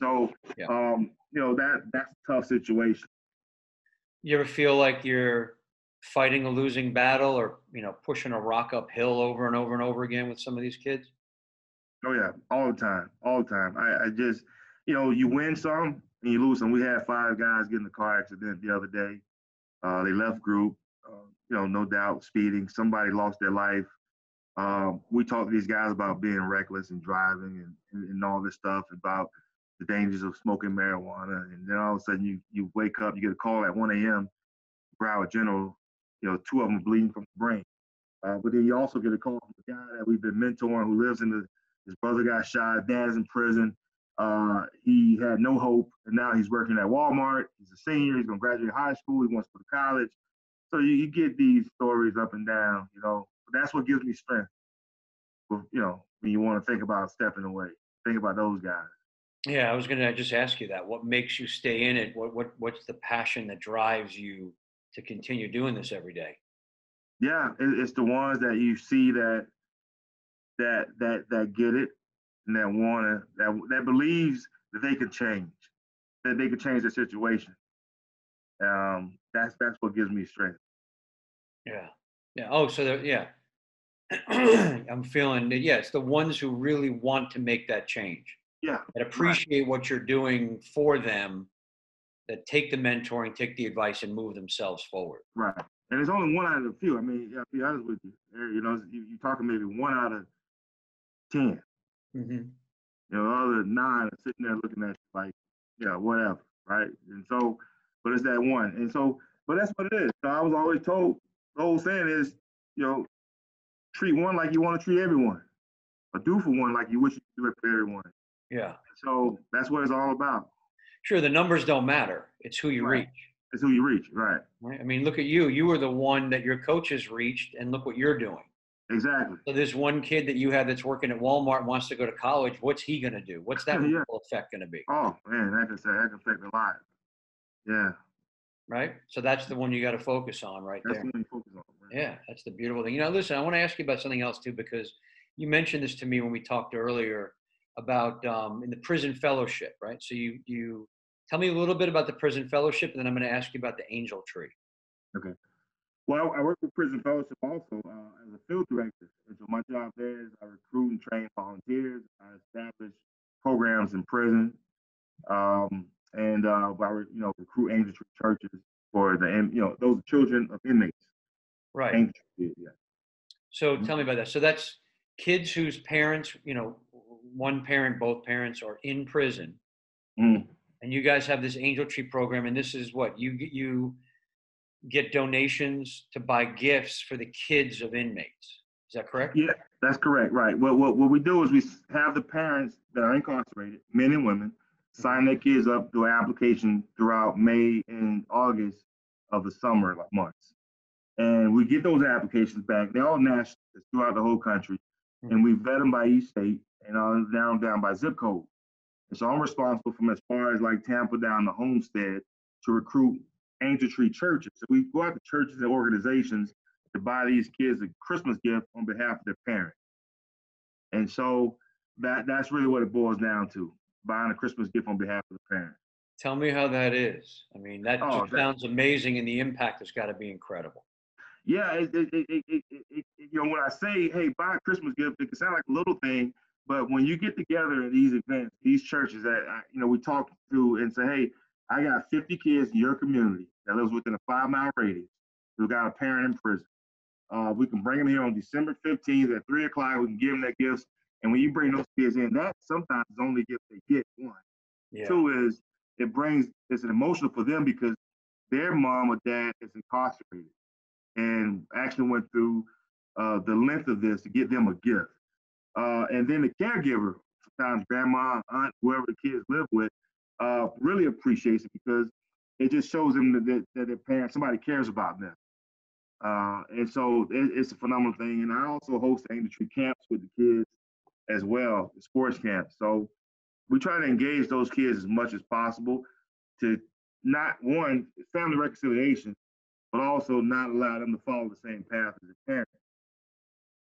So, yeah. um, you know, that that's a tough situation. You ever feel like you're fighting a losing battle or, you know, pushing a rock uphill over and over and over again with some of these kids? Oh yeah, all the time, all the time. I, I just, you know, you win some and you lose some. We had five guys get in a car accident the other day. Uh, they left group, uh, you know, no doubt speeding. Somebody lost their life. Um, we talked to these guys about being reckless and driving and, and, and, all this stuff about the dangers of smoking marijuana. And then all of a sudden you you wake up, you get a call at 1 a.m. Broward General, you know, two of them bleeding from the brain. Uh, but then you also get a call from a guy that we've been mentoring who lives in the his brother got shot. Dad's in prison. Uh, he had no hope, and now he's working at Walmart. He's a senior. He's gonna graduate high school. He wants to go to college. So you, you get these stories up and down. You know, that's what gives me strength. You know, when you want to think about stepping away, think about those guys. Yeah, I was gonna just ask you that. What makes you stay in it? What what what's the passion that drives you to continue doing this every day? Yeah, it's the ones that you see that that that that get it and that wanna that that believes that they can change, that they can change the situation. Um, that's that's what gives me strength. Yeah, yeah. Oh, so yeah, [CLEARS THROAT] I'm feeling that. Yeah, it's the ones who really want to make that change. Yeah, and appreciate right. what you're doing for them. That take the mentoring, take the advice, and move themselves forward. Right. And it's only one out of a few. I mean, yeah, I'll be honest with you. You know, you, you're talking maybe one out of 10. Mm-hmm. You know, the other nine are sitting there looking at you like, yeah, whatever, right? And so, but it's that one. And so, but that's what it is. So I was always told, the whole saying is, you know, treat one like you want to treat everyone, or do for one like you wish you could do it for everyone. Yeah. So that's what it's all about. Sure, the numbers don't matter. It's who you right. reach. It's who you reach, right? Right. I mean, look at you. You were the one that your coaches reached, and look what you're doing. Exactly. So this one kid that you have that's working at Walmart wants to go to college. What's he going to do? What's that [LAUGHS] yeah. effect going to be? Oh man, that can that can affect a lot. Yeah. Right. So that's the one you got to focus on, right that's there. The one you focus on, Yeah, that's the beautiful thing. You know, listen, I want to ask you about something else too because you mentioned this to me when we talked earlier about um, in the prison fellowship, right? So you you tell me a little bit about the prison fellowship, and then I'm going to ask you about the angel tree. Okay. Well, I work with Prison Fellowship also uh, as a field director. And so my job there is I recruit and train volunteers. I establish programs in prison, um, and uh, I you know recruit angel tree churches for the you know those children of inmates. Right. Angel tree, yeah. So mm-hmm. tell me about that. So that's kids whose parents, you know, one parent, both parents are in prison, mm. and you guys have this angel tree program, and this is what you you get donations to buy gifts for the kids of inmates. Is that correct? Yeah, that's correct. Right. What, what, what we do is we have the parents that are incarcerated, men and women, sign their kids up, do an application throughout May and August of the summer months. And we get those applications back. They're all national, throughout the whole country. Mm-hmm. And we vet them by each state and all down down by zip code. And so I'm responsible from as far as like Tampa down to Homestead to recruit Angel Tree churches. So we go out to churches and organizations to buy these kids a Christmas gift on behalf of their parents. And so that that's really what it boils down to, buying a Christmas gift on behalf of the parents. Tell me how that is. I mean, that oh, sounds amazing, and the impact has got to be incredible. Yeah, it, it, it, you know, when I say, hey, buy a Christmas gift, it can sound like a little thing, but when you get together at these events, these churches that, you know, we talk to and say, hey, I got 50 kids in your community that lives within a five mile radius who got a parent in prison. Uh, we can bring them here on December 15th at three o'clock. We can give them that gifts. And when you bring those kids in, that sometimes is only gift they get. One. Yeah. Two is it brings it's an emotional for them because their mom or dad is incarcerated and actually went through uh, the length of this to get them a gift. Uh, and then the caregiver, sometimes grandma, aunt, whoever the kids live with, uh, really appreciates it because it just shows them that, that, that their parents, somebody cares about them. Uh, and so it, it's a phenomenal thing. And I also host Tree camps with the kids as well, sports camps. So we try to engage those kids as much as possible to not one family reconciliation, but also not allow them to follow the same path as their parents.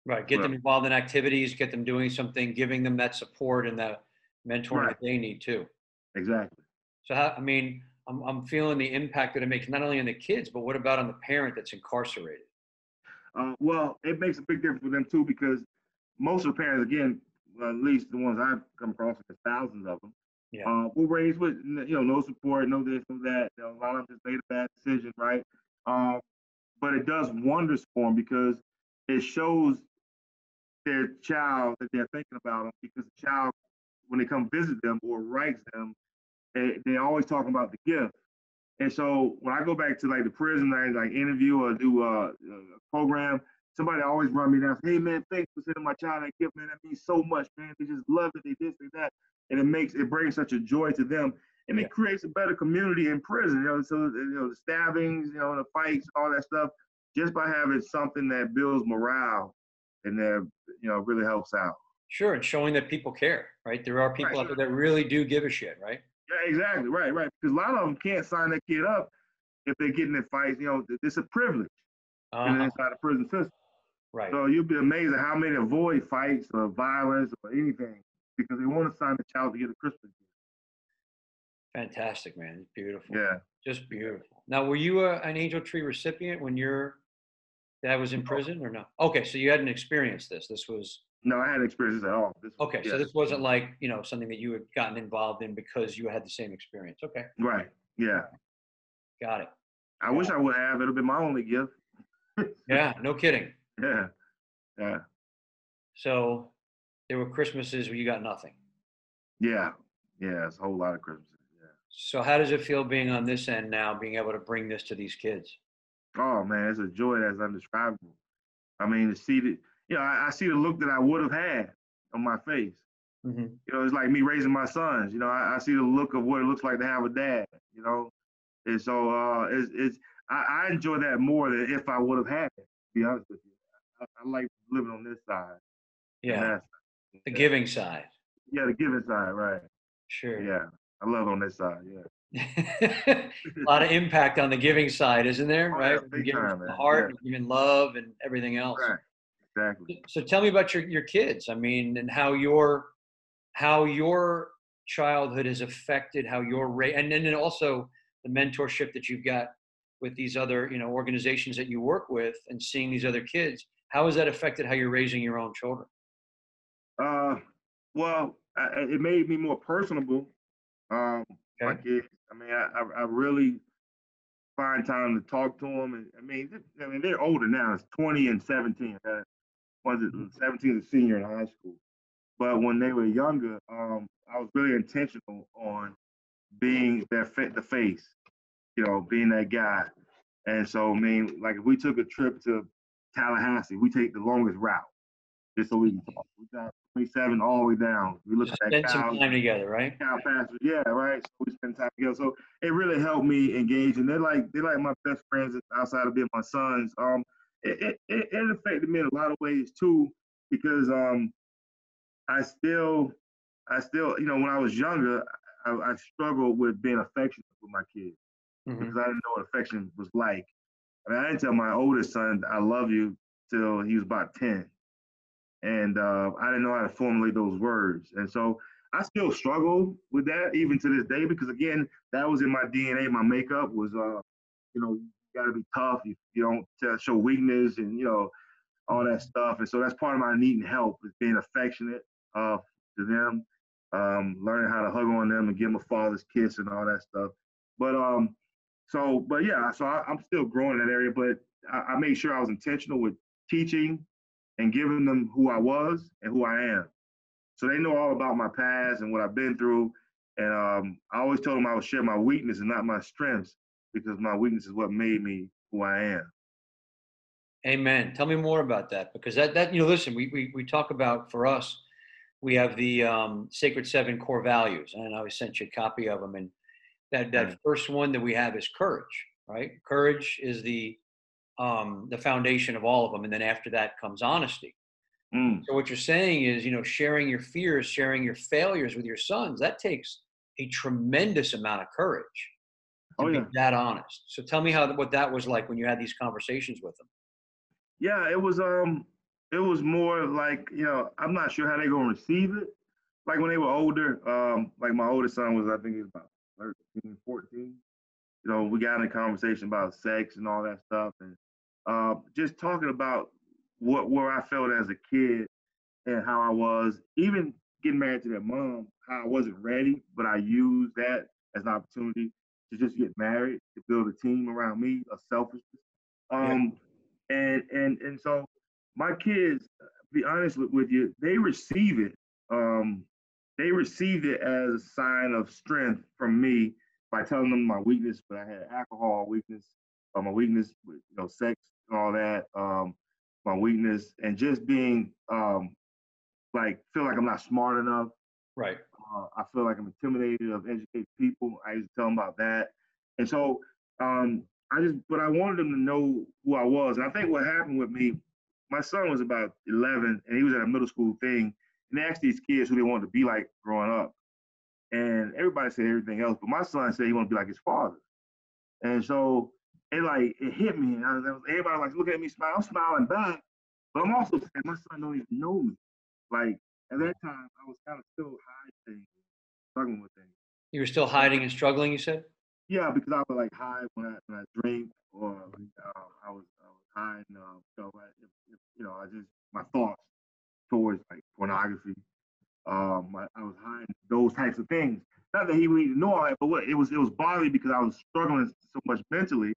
Right. Get them involved in activities, get them doing something, giving them that support and that mentoring Right. that they need too. Exactly. So, how, I mean, I'm, I'm feeling the impact that it makes not only on the kids, but what about on the parent that's incarcerated? Uh, well, it makes a big difference for them too because most of the parents, again, at least the ones I've come across, there's thousands of them, Yeah. uh, were raised with you know no support, no this, no that. You know, a lot of them just made a bad decision, right? Um, but it does wonders for them because it shows their child that they're thinking about them because the child, when they come visit them or writes them, they they always talking about the gift. And so when I go back to like the prison, I like interview or do a, a program, somebody always run me down. Hey man, thanks for sending my child that gift, man. That means so much, man. They just love it. They this, they that, and it makes it brings such a joy to them, and Yeah. it creates a better community in prison. You know, so you know the stabbings, you know, the fights, all that stuff, just by having something that builds morale and that you know really helps out. Sure. And showing that people care, right? There are people Right. out there that really do give a shit, right? Yeah, exactly. Right, right. Because a lot of them can't sign that kid up if they're getting in fights. You know, it's a privilege Uh-huh. inside the prison system. Right. So you'd be amazed at how many avoid fights or violence or anything because they want to sign the child to get a Christmas gift. Fantastic, man. Beautiful. Yeah. Just beautiful. Now, were you a, an Angel Tree recipient when your dad was in prison or no? Okay. So you hadn't experienced this. This was, No, I hadn't experiences at all. This was- okay. yeah. So this wasn't like, you know, something that you had gotten involved in because you had the same experience. Okay. Right. Yeah. Got it. I wish I would have. It'll be my only gift. [LAUGHS] Yeah. No kidding. Yeah. Yeah. So there were Christmases where you got nothing. Yeah. Yeah. It's a whole lot of Christmases. Yeah. So how does it feel being on this end now, being able to bring this to these kids? Oh man, it's a joy that's undescribable. I mean, to see the, you know, I, I see the look that I would have had on my face. Mm-hmm. You know, it's like me raising my sons. You know, I, I see the look of what it looks like to have a dad. You know, and so uh, it's, it's I, I enjoy that more than if I would have had it. To be honest with you, I, I like living on this side. Yeah. The giving side. Yeah, the giving side, right? Sure. Yeah, I love on this side. Yeah. [LAUGHS] a lot of impact on the giving side, isn't there? Oh, yeah, right? big giving time, from the heart, Yeah. giving love, and everything else. Right. Exactly. So tell me about your your kids. I mean, and how your how your childhood has affected how your ra- and then also the mentorship that you've got with these other you know organizations that you work with and seeing these other kids. How has that affected how you're raising your own children? Uh, well, I, it made me more personable. Um, my kids. I mean, I, I, really find time to talk to them, and I mean, I mean, they're older now. It's twenty and seventeen. Uh, was it seventeen is a senior in high school? But when they were younger, um, I was really intentional on being their fa- the face, you know, being that guy. And so, I mean, like if we took a trip to Tallahassee, we take the longest route just so we can talk. We got 27 all the way down. We look at that spend cow, some time together, right? cow pasture. Yeah, right. So we spend time together. So it really helped me engage. And they're like they're like my best friends outside of being my sons. Um, it, it, it, affected me in a lot of ways too because um, I still I still you know when I was younger I, I struggled with being affectionate with my kids Mhm. because I didn't know what affection was like. I mean, I didn't tell my oldest son I love you till he was about ten, and uh, I didn't know how to formulate those words. And so I still struggle with that even to this day because again, that was in my DNA. My makeup was, uh, you know, you got to be tough. You, you don't show weakness, and you know, all that stuff. And so that's part of my needing help is being affectionate uh, to them, um, learning how to hug on them and give them a father's kiss and all that stuff. But um, so, but yeah, so I, I'm still growing in that area, but I, I made sure I was intentional with teaching and giving them who I was and who I am. So they know all about my past and what I've been through. And um, I always told them I would share my weakness and not my strengths because my weakness is what made me who I am. Amen. Tell me more about that because that that you know, listen, we we we talk about for us, we have the um, Sacred Seven core values, and I always sent you a copy of them. And that that Right. first one that we have is courage, right? Courage is the um, the foundation of all of them, and then after that comes honesty. Mm, So what you're saying is, you know, sharing your fears, sharing your failures with your sons, that takes a tremendous amount of courage to Oh, be that honest. So tell me how what that was like when you had these conversations with them. Yeah, it was um it was more like, you know, I'm not sure how they're gonna receive it. Like when they were older, um, like my oldest son was I think he was about 13, 14. You know, we got in a conversation about sex and all that stuff and uh just talking about what where I felt as a kid and how I was, even getting married to their mom, how I wasn't ready, but I used that as an opportunity to just get married, to build a team around me, a selfishness. Um, and and and so my kids, be honest with, you, they receive it. Um, they received it as a sign of strength from me by telling them my weakness, but I had alcohol weakness, uh, my weakness with you know sex and all that, um, my weakness, and just being um, like feel like I'm not smart enough. Right. Uh, I feel like I'm intimidated of educated people. I used to tell them about that, and so um, I just, but I wanted them to know who I was. And I think what happened with me, my son was about 11, and he was at a middle school thing, and they asked these kids who they wanted to be like growing up, and everybody said everything else, but my son said he wanted to be like his father, and so it like it hit me, and I was, everybody like looking at me, smile, I'm smiling back, but I'm also saying my son don't even know me. Like at that time, I was kind of still hiding things, struggling with things. You were still hiding and struggling, you said? Yeah, because I would like hide when I when I drink, or uh, I was I was hiding. Uh, so I, if, if, you know, I just my thoughts towards like pornography. Um, I, I was hiding those types of things. Not that he would know all that, but what it was it was bothering because I was struggling so much mentally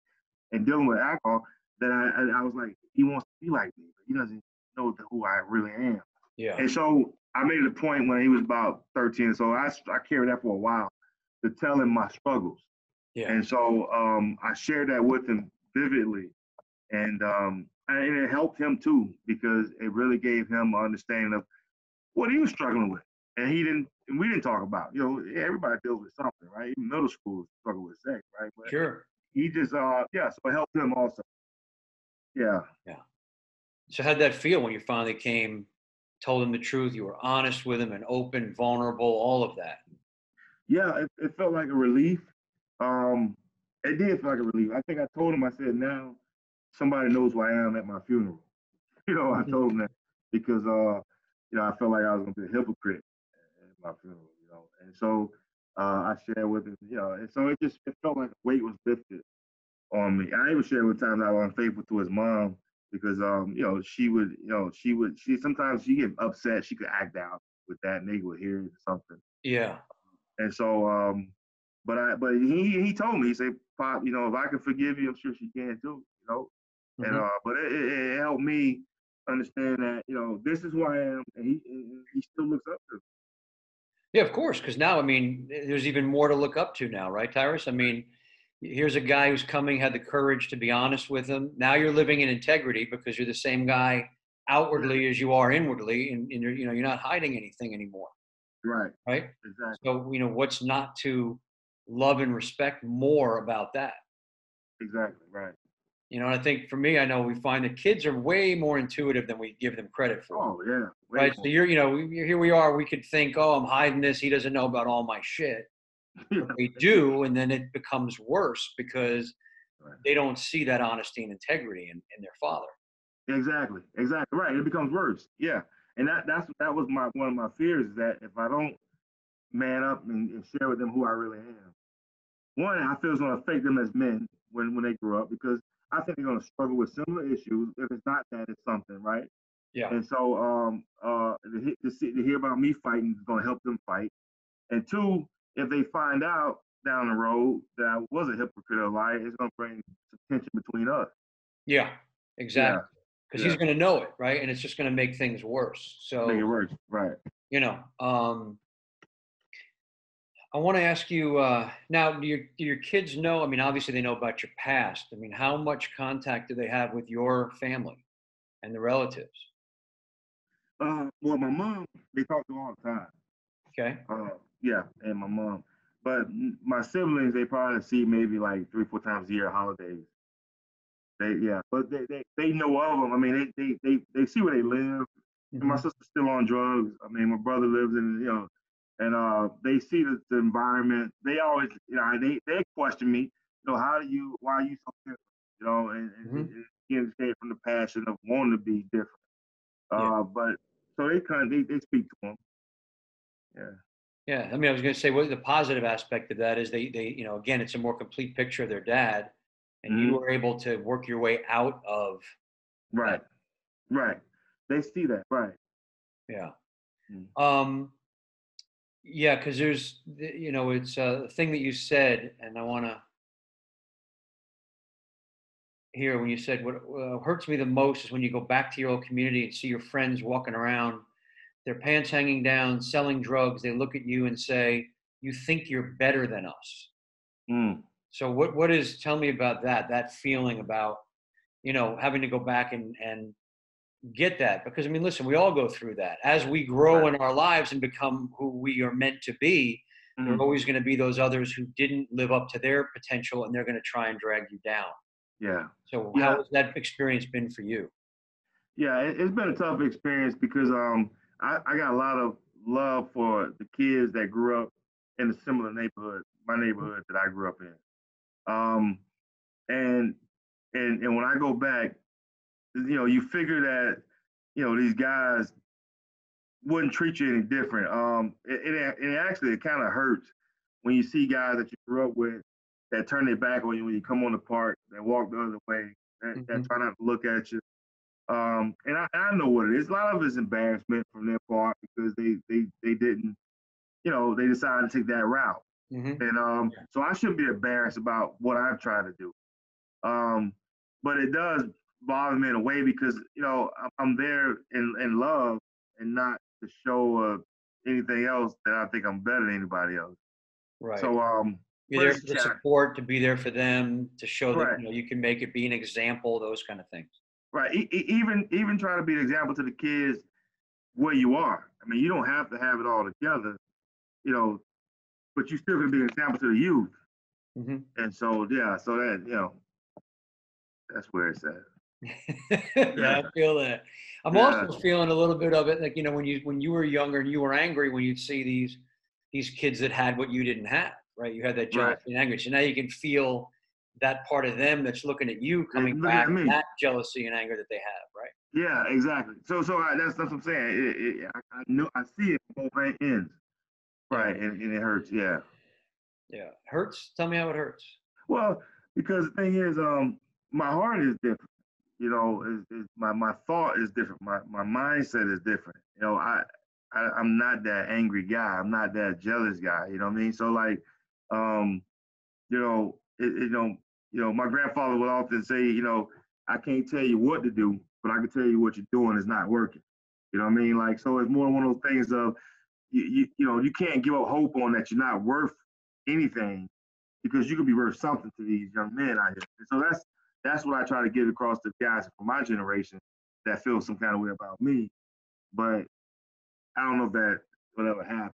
and dealing with alcohol that I I, was like, he wants to be like me, but he doesn't know who I really am. Yeah. And so I made it a point when he was about 13. So I, I carried that for a while to tell him my struggles. Yeah. And so um, I shared that with him vividly. And, um, and it helped him too, because it really gave him an understanding of what he was struggling with. And he didn't, and we didn't talk about, you know, everybody deals with something, right? Even middle school struggle with sex, right? But Sure. He just, uh, yeah, so it helped him also. Yeah. Yeah. So how'd that feel when you finally came, told him the truth, you were honest with him and open, vulnerable, all of that? yeah, it, it felt like a relief. Um, it did feel like a relief. I think I told him, I said, now somebody knows who I am at my funeral. [LAUGHS] You know, I told him that because, uh, you know, I felt like I was going to be a hypocrite at my funeral, you know. And so uh, I shared with him, you know, and so it just it felt like weight was lifted on me. I even shared with times I was unfaithful to his mom because, um, you know, she would, you know, she would, she sometimes she get upset. She could act out with that, nigga would hear something. Yeah. And so, um, but I, but he he told me he said, "Pop, you know, if I can forgive you, I'm sure she can too." You know, and Mhm. uh, but it, it, it helped me understand that you know this is who I am, and he and he still looks up to. me. Yeah, of course. Because now, I mean, there's even more to look up to now, right, Tyrus? I mean, here's a guy who's coming, had the courage to be honest with him. Now you're living in integrity because you're the same guy outwardly as you are inwardly, and, and you're, you know, you're not hiding anything anymore, Right. right? Exactly. So, you know, what's not to love and respect more about that? Exactly. Right. You know, and I think for me, I know we find that kids are way more intuitive than we give them credit for. Oh yeah. Way right. more. So you're, you know, we, here we are. We could think, oh, I'm hiding this. He doesn't know about all my shit. [LAUGHS] They do, and then it becomes worse because Right. they don't see that honesty and integrity in, in their father. Exactly. Exactly. Right. It becomes worse. Yeah. And that that's that was my one of my fears is that if I don't man up and, and share with them who I really am, one I feel it's going to affect them as men when when they grow up because I think they're going to struggle with similar issues. If it's not that, it's something, right? Yeah. And so um uh to, to, see, to hear about me fighting is going to help them fight. And two, if they find out down the road that I was a hypocrite or a liar, it's going to bring some tension between us. Yeah. Exactly. Because he's yeah. going to know it, right? And it's just going to make things worse. So Make it worse. Right. you know um I want to ask you uh, now. Do your do your kids know? I mean, obviously they know about your past. I mean, how much contact do they have with your family and the relatives? Uh, well, my mom, they talk to all the time. Okay. Uh, yeah, and my mom. But my siblings, they probably see maybe like three, four times a year holidays. They, yeah, but they, they, they know of them. I mean, they, they, they, they see where they live. And my sister's still on drugs. I mean, my brother lives in, you know, and uh, they see the, the environment. They always, you know, they, they question me, you know, how do you, why are you so different? You know, and, and, Mhm. and again, it came from the passion of wanting to be different. Uh, Yeah. but so they kind of, they, they speak to them. Yeah. Yeah, I mean, I was going to say what the positive aspect of that is they they you know again it's a more complete picture of their dad, and you Mhm. were able to work your way out of Right. Right. They see that. Right. yeah. Mm. Um, yeah, because there's you know it's a thing that you said, and I want to hear when you said what uh, hurts me the most is when you go back to your old community and see your friends walking around, their pants hanging down, selling drugs. They look at you and say, "You think you're better than us." Mm. So what what is tell me about that that feeling about you know having to go back and and get that because I mean listen we all go through that as we grow in our lives and become who we are meant to be there are Mm. always going to be those others who didn't live up to their potential and they're going to try and drag you down Yeah. so Yeah. how has that experience been for you Yeah. It, it's been a tough experience because um I, I got a lot of love for the kids that grew up in a similar neighborhood, my neighborhood that I grew up in. Um and and and when I go back, you know, you figure that, you know, these guys wouldn't treat you any different. Um, it, it, it actually it kind of hurts when you see guys that you grew up with that turn their back on you when you come on the park, that walk the other way, that, Mhm. that try not to look at you. Um, and I, I know what it is. A lot of it's embarrassment from their part because they they they didn't, you know, they decided to take that route. hmm And um, so I shouldn't be embarrassed about what I've tried to do. Um, but it does bother me in a way because you know I'm, I'm there in, in love and not to show uh, anything else that I think I'm better than anybody else. right So um, you're there for the challenge. support to be there for them to show that you know you can make it be an example those kind of things right, e- e- even even trying to be an example to the kids where you are. I mean, you don't have to have it all together, you know, but you still gonna be an example to the youth. hmm And so yeah, so that you know, that's where it's at. [LAUGHS] yeah, I [LAUGHS] feel that. I'm Yeah. also feeling a little bit of it, like you know, when you when you were younger and you were angry when you'd see these these kids that had what you didn't have, right? You had that Right. jealousy and anger. So now you can feel that part of them that's looking at you coming at back, me. that jealousy and anger that they have, right? Yeah, exactly. So, so I, that's that's what I'm saying. It, it, I, I know I see it both ends, right? And, and it hurts. Yeah. Yeah, hurts. Tell me how it hurts. Well, because the thing is, um, my heart is different. You know, my my thought is different. My my mindset is different. You know, I, I I'm not that angry guy. I'm not that jealous guy. You know what I mean? So like, um, you know, it, you know, you know, my grandfather would often say, you know, I can't tell you what to do, but I can tell you what you're doing is not working. You know what I mean? Like, so it's more one of those things of, you, you, you know, you can't give up hope on that you're not worth anything because you could be worth something to these young men out here. And so that's that's what I try to get across to guys from my generation that feel some kind of way about me. But I don't know if that will ever happen.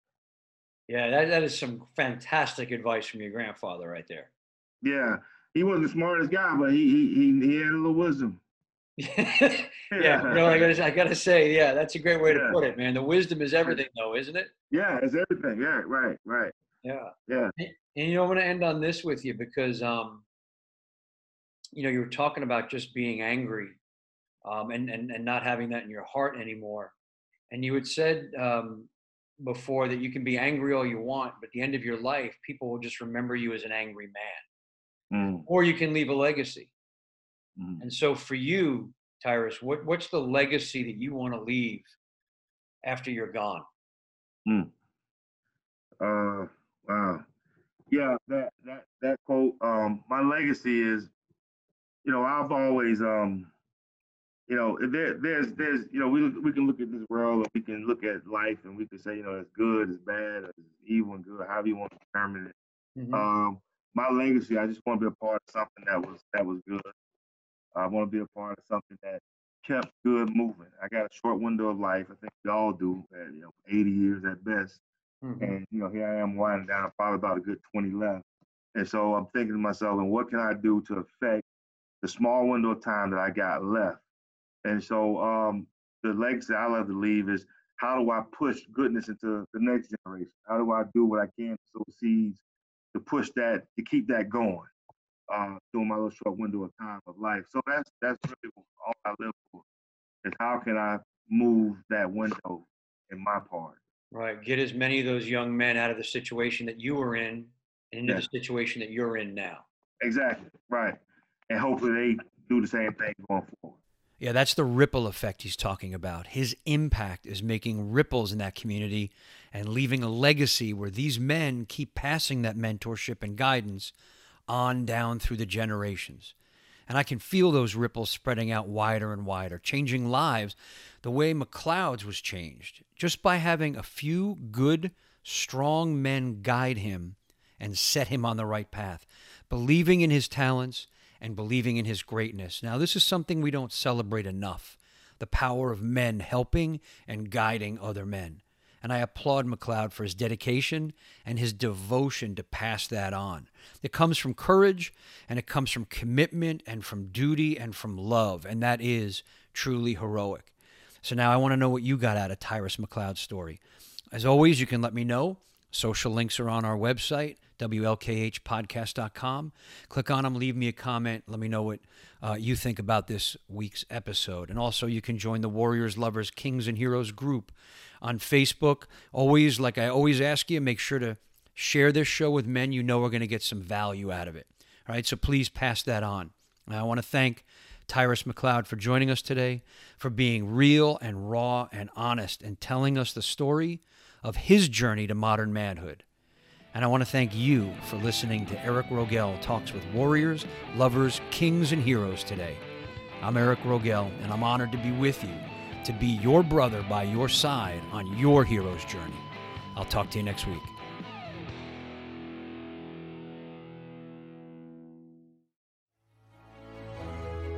Yeah, that, that is some fantastic advice from your grandfather right there. Yeah, he wasn't the smartest guy, but he he he, had a little wisdom. [LAUGHS] yeah, you know, I gotta, I gotta say, yeah, that's a great way to put it, man. The wisdom is everything, though, isn't it? Yeah, it's everything. Yeah, right, right. Yeah. Yeah. And and, you know, I'm to end on this with you because, um, you know, you were talking about just being angry um, and, and, and not having that in your heart anymore. And you had said um, before that you can be angry all you want, but at the end of your life, people will just remember you as an angry man, Mm, or you can leave a legacy. mm. And so for you, Tyrus, what, what's the legacy that you want to leave after you're gone? Uh, wow. Yeah, that that that quote. Um, my legacy is, you know, I've always um you know, there, there's, there's, you know, we we can look at this world and we can look at life and we can say, you know, it's good, it's bad, it's evil and good, however you want to determine it. Mm-hmm. Um, my legacy, I just want to be a part of something that was that was good. I want to be a part of something that kept good moving. I got a short window of life. I think we all do, at, you know, 80 years at best. Mm-hmm. And you know, here I am winding down, probably about a good 20 left. And so I'm thinking to myself, and what can I do to affect the small window of time that I got left? And so um, the legacy I love to leave is how do I push goodness into the next generation? How do I do what I can to sow seeds to push that, to keep that going uh, during my little short window of time of life? So that's that's really all I live for. Is how can I move that window in my part? Right. Get as many of those young men out of the situation that you were in and into the situation that you're in now. Exactly. Right. And hopefully they do the same thing going forward. Yeah, that's the ripple effect he's talking about. His impact is making ripples in that community and leaving a legacy where these men keep passing that mentorship and guidance on down through the generations. And I can feel those ripples spreading out wider and wider, changing lives the way McCloud's was changed, just by having a few good, strong men guide him and set him on the right path, believing in his talents and believing in his greatness. Now, this is something we don't celebrate enough the power of men helping and guiding other men. And I applaud McCloud for his dedication and his devotion to pass that on. It comes from courage and it comes from commitment and from duty and from love. And that is truly heroic. So now I want to know what you got out of Tyrus McCloud's story. As always, you can let me know. Social links are on our website, WLKHpodcast.com. Click on them, leave me a comment. Let me know what uh, you think about this week's episode. And also, you can join the Warriors, Lovers, Kings, and Heroes group on Facebook. Always, like I always ask you, make sure to share this show with men you know are going to get some value out of it. All right, so please pass that on. I want to thank Tyrus McCloud for joining us today, for being real and raw and honest and telling us the story of his journey to modern manhood. And I want to thank you for listening to Eric Rogell Talks with Warriors, Lovers, Kings, and Heroes today. I'm Eric Rogell, and I'm honored to be with you, to be your brother by your side on your hero's journey. I'll talk to you next week.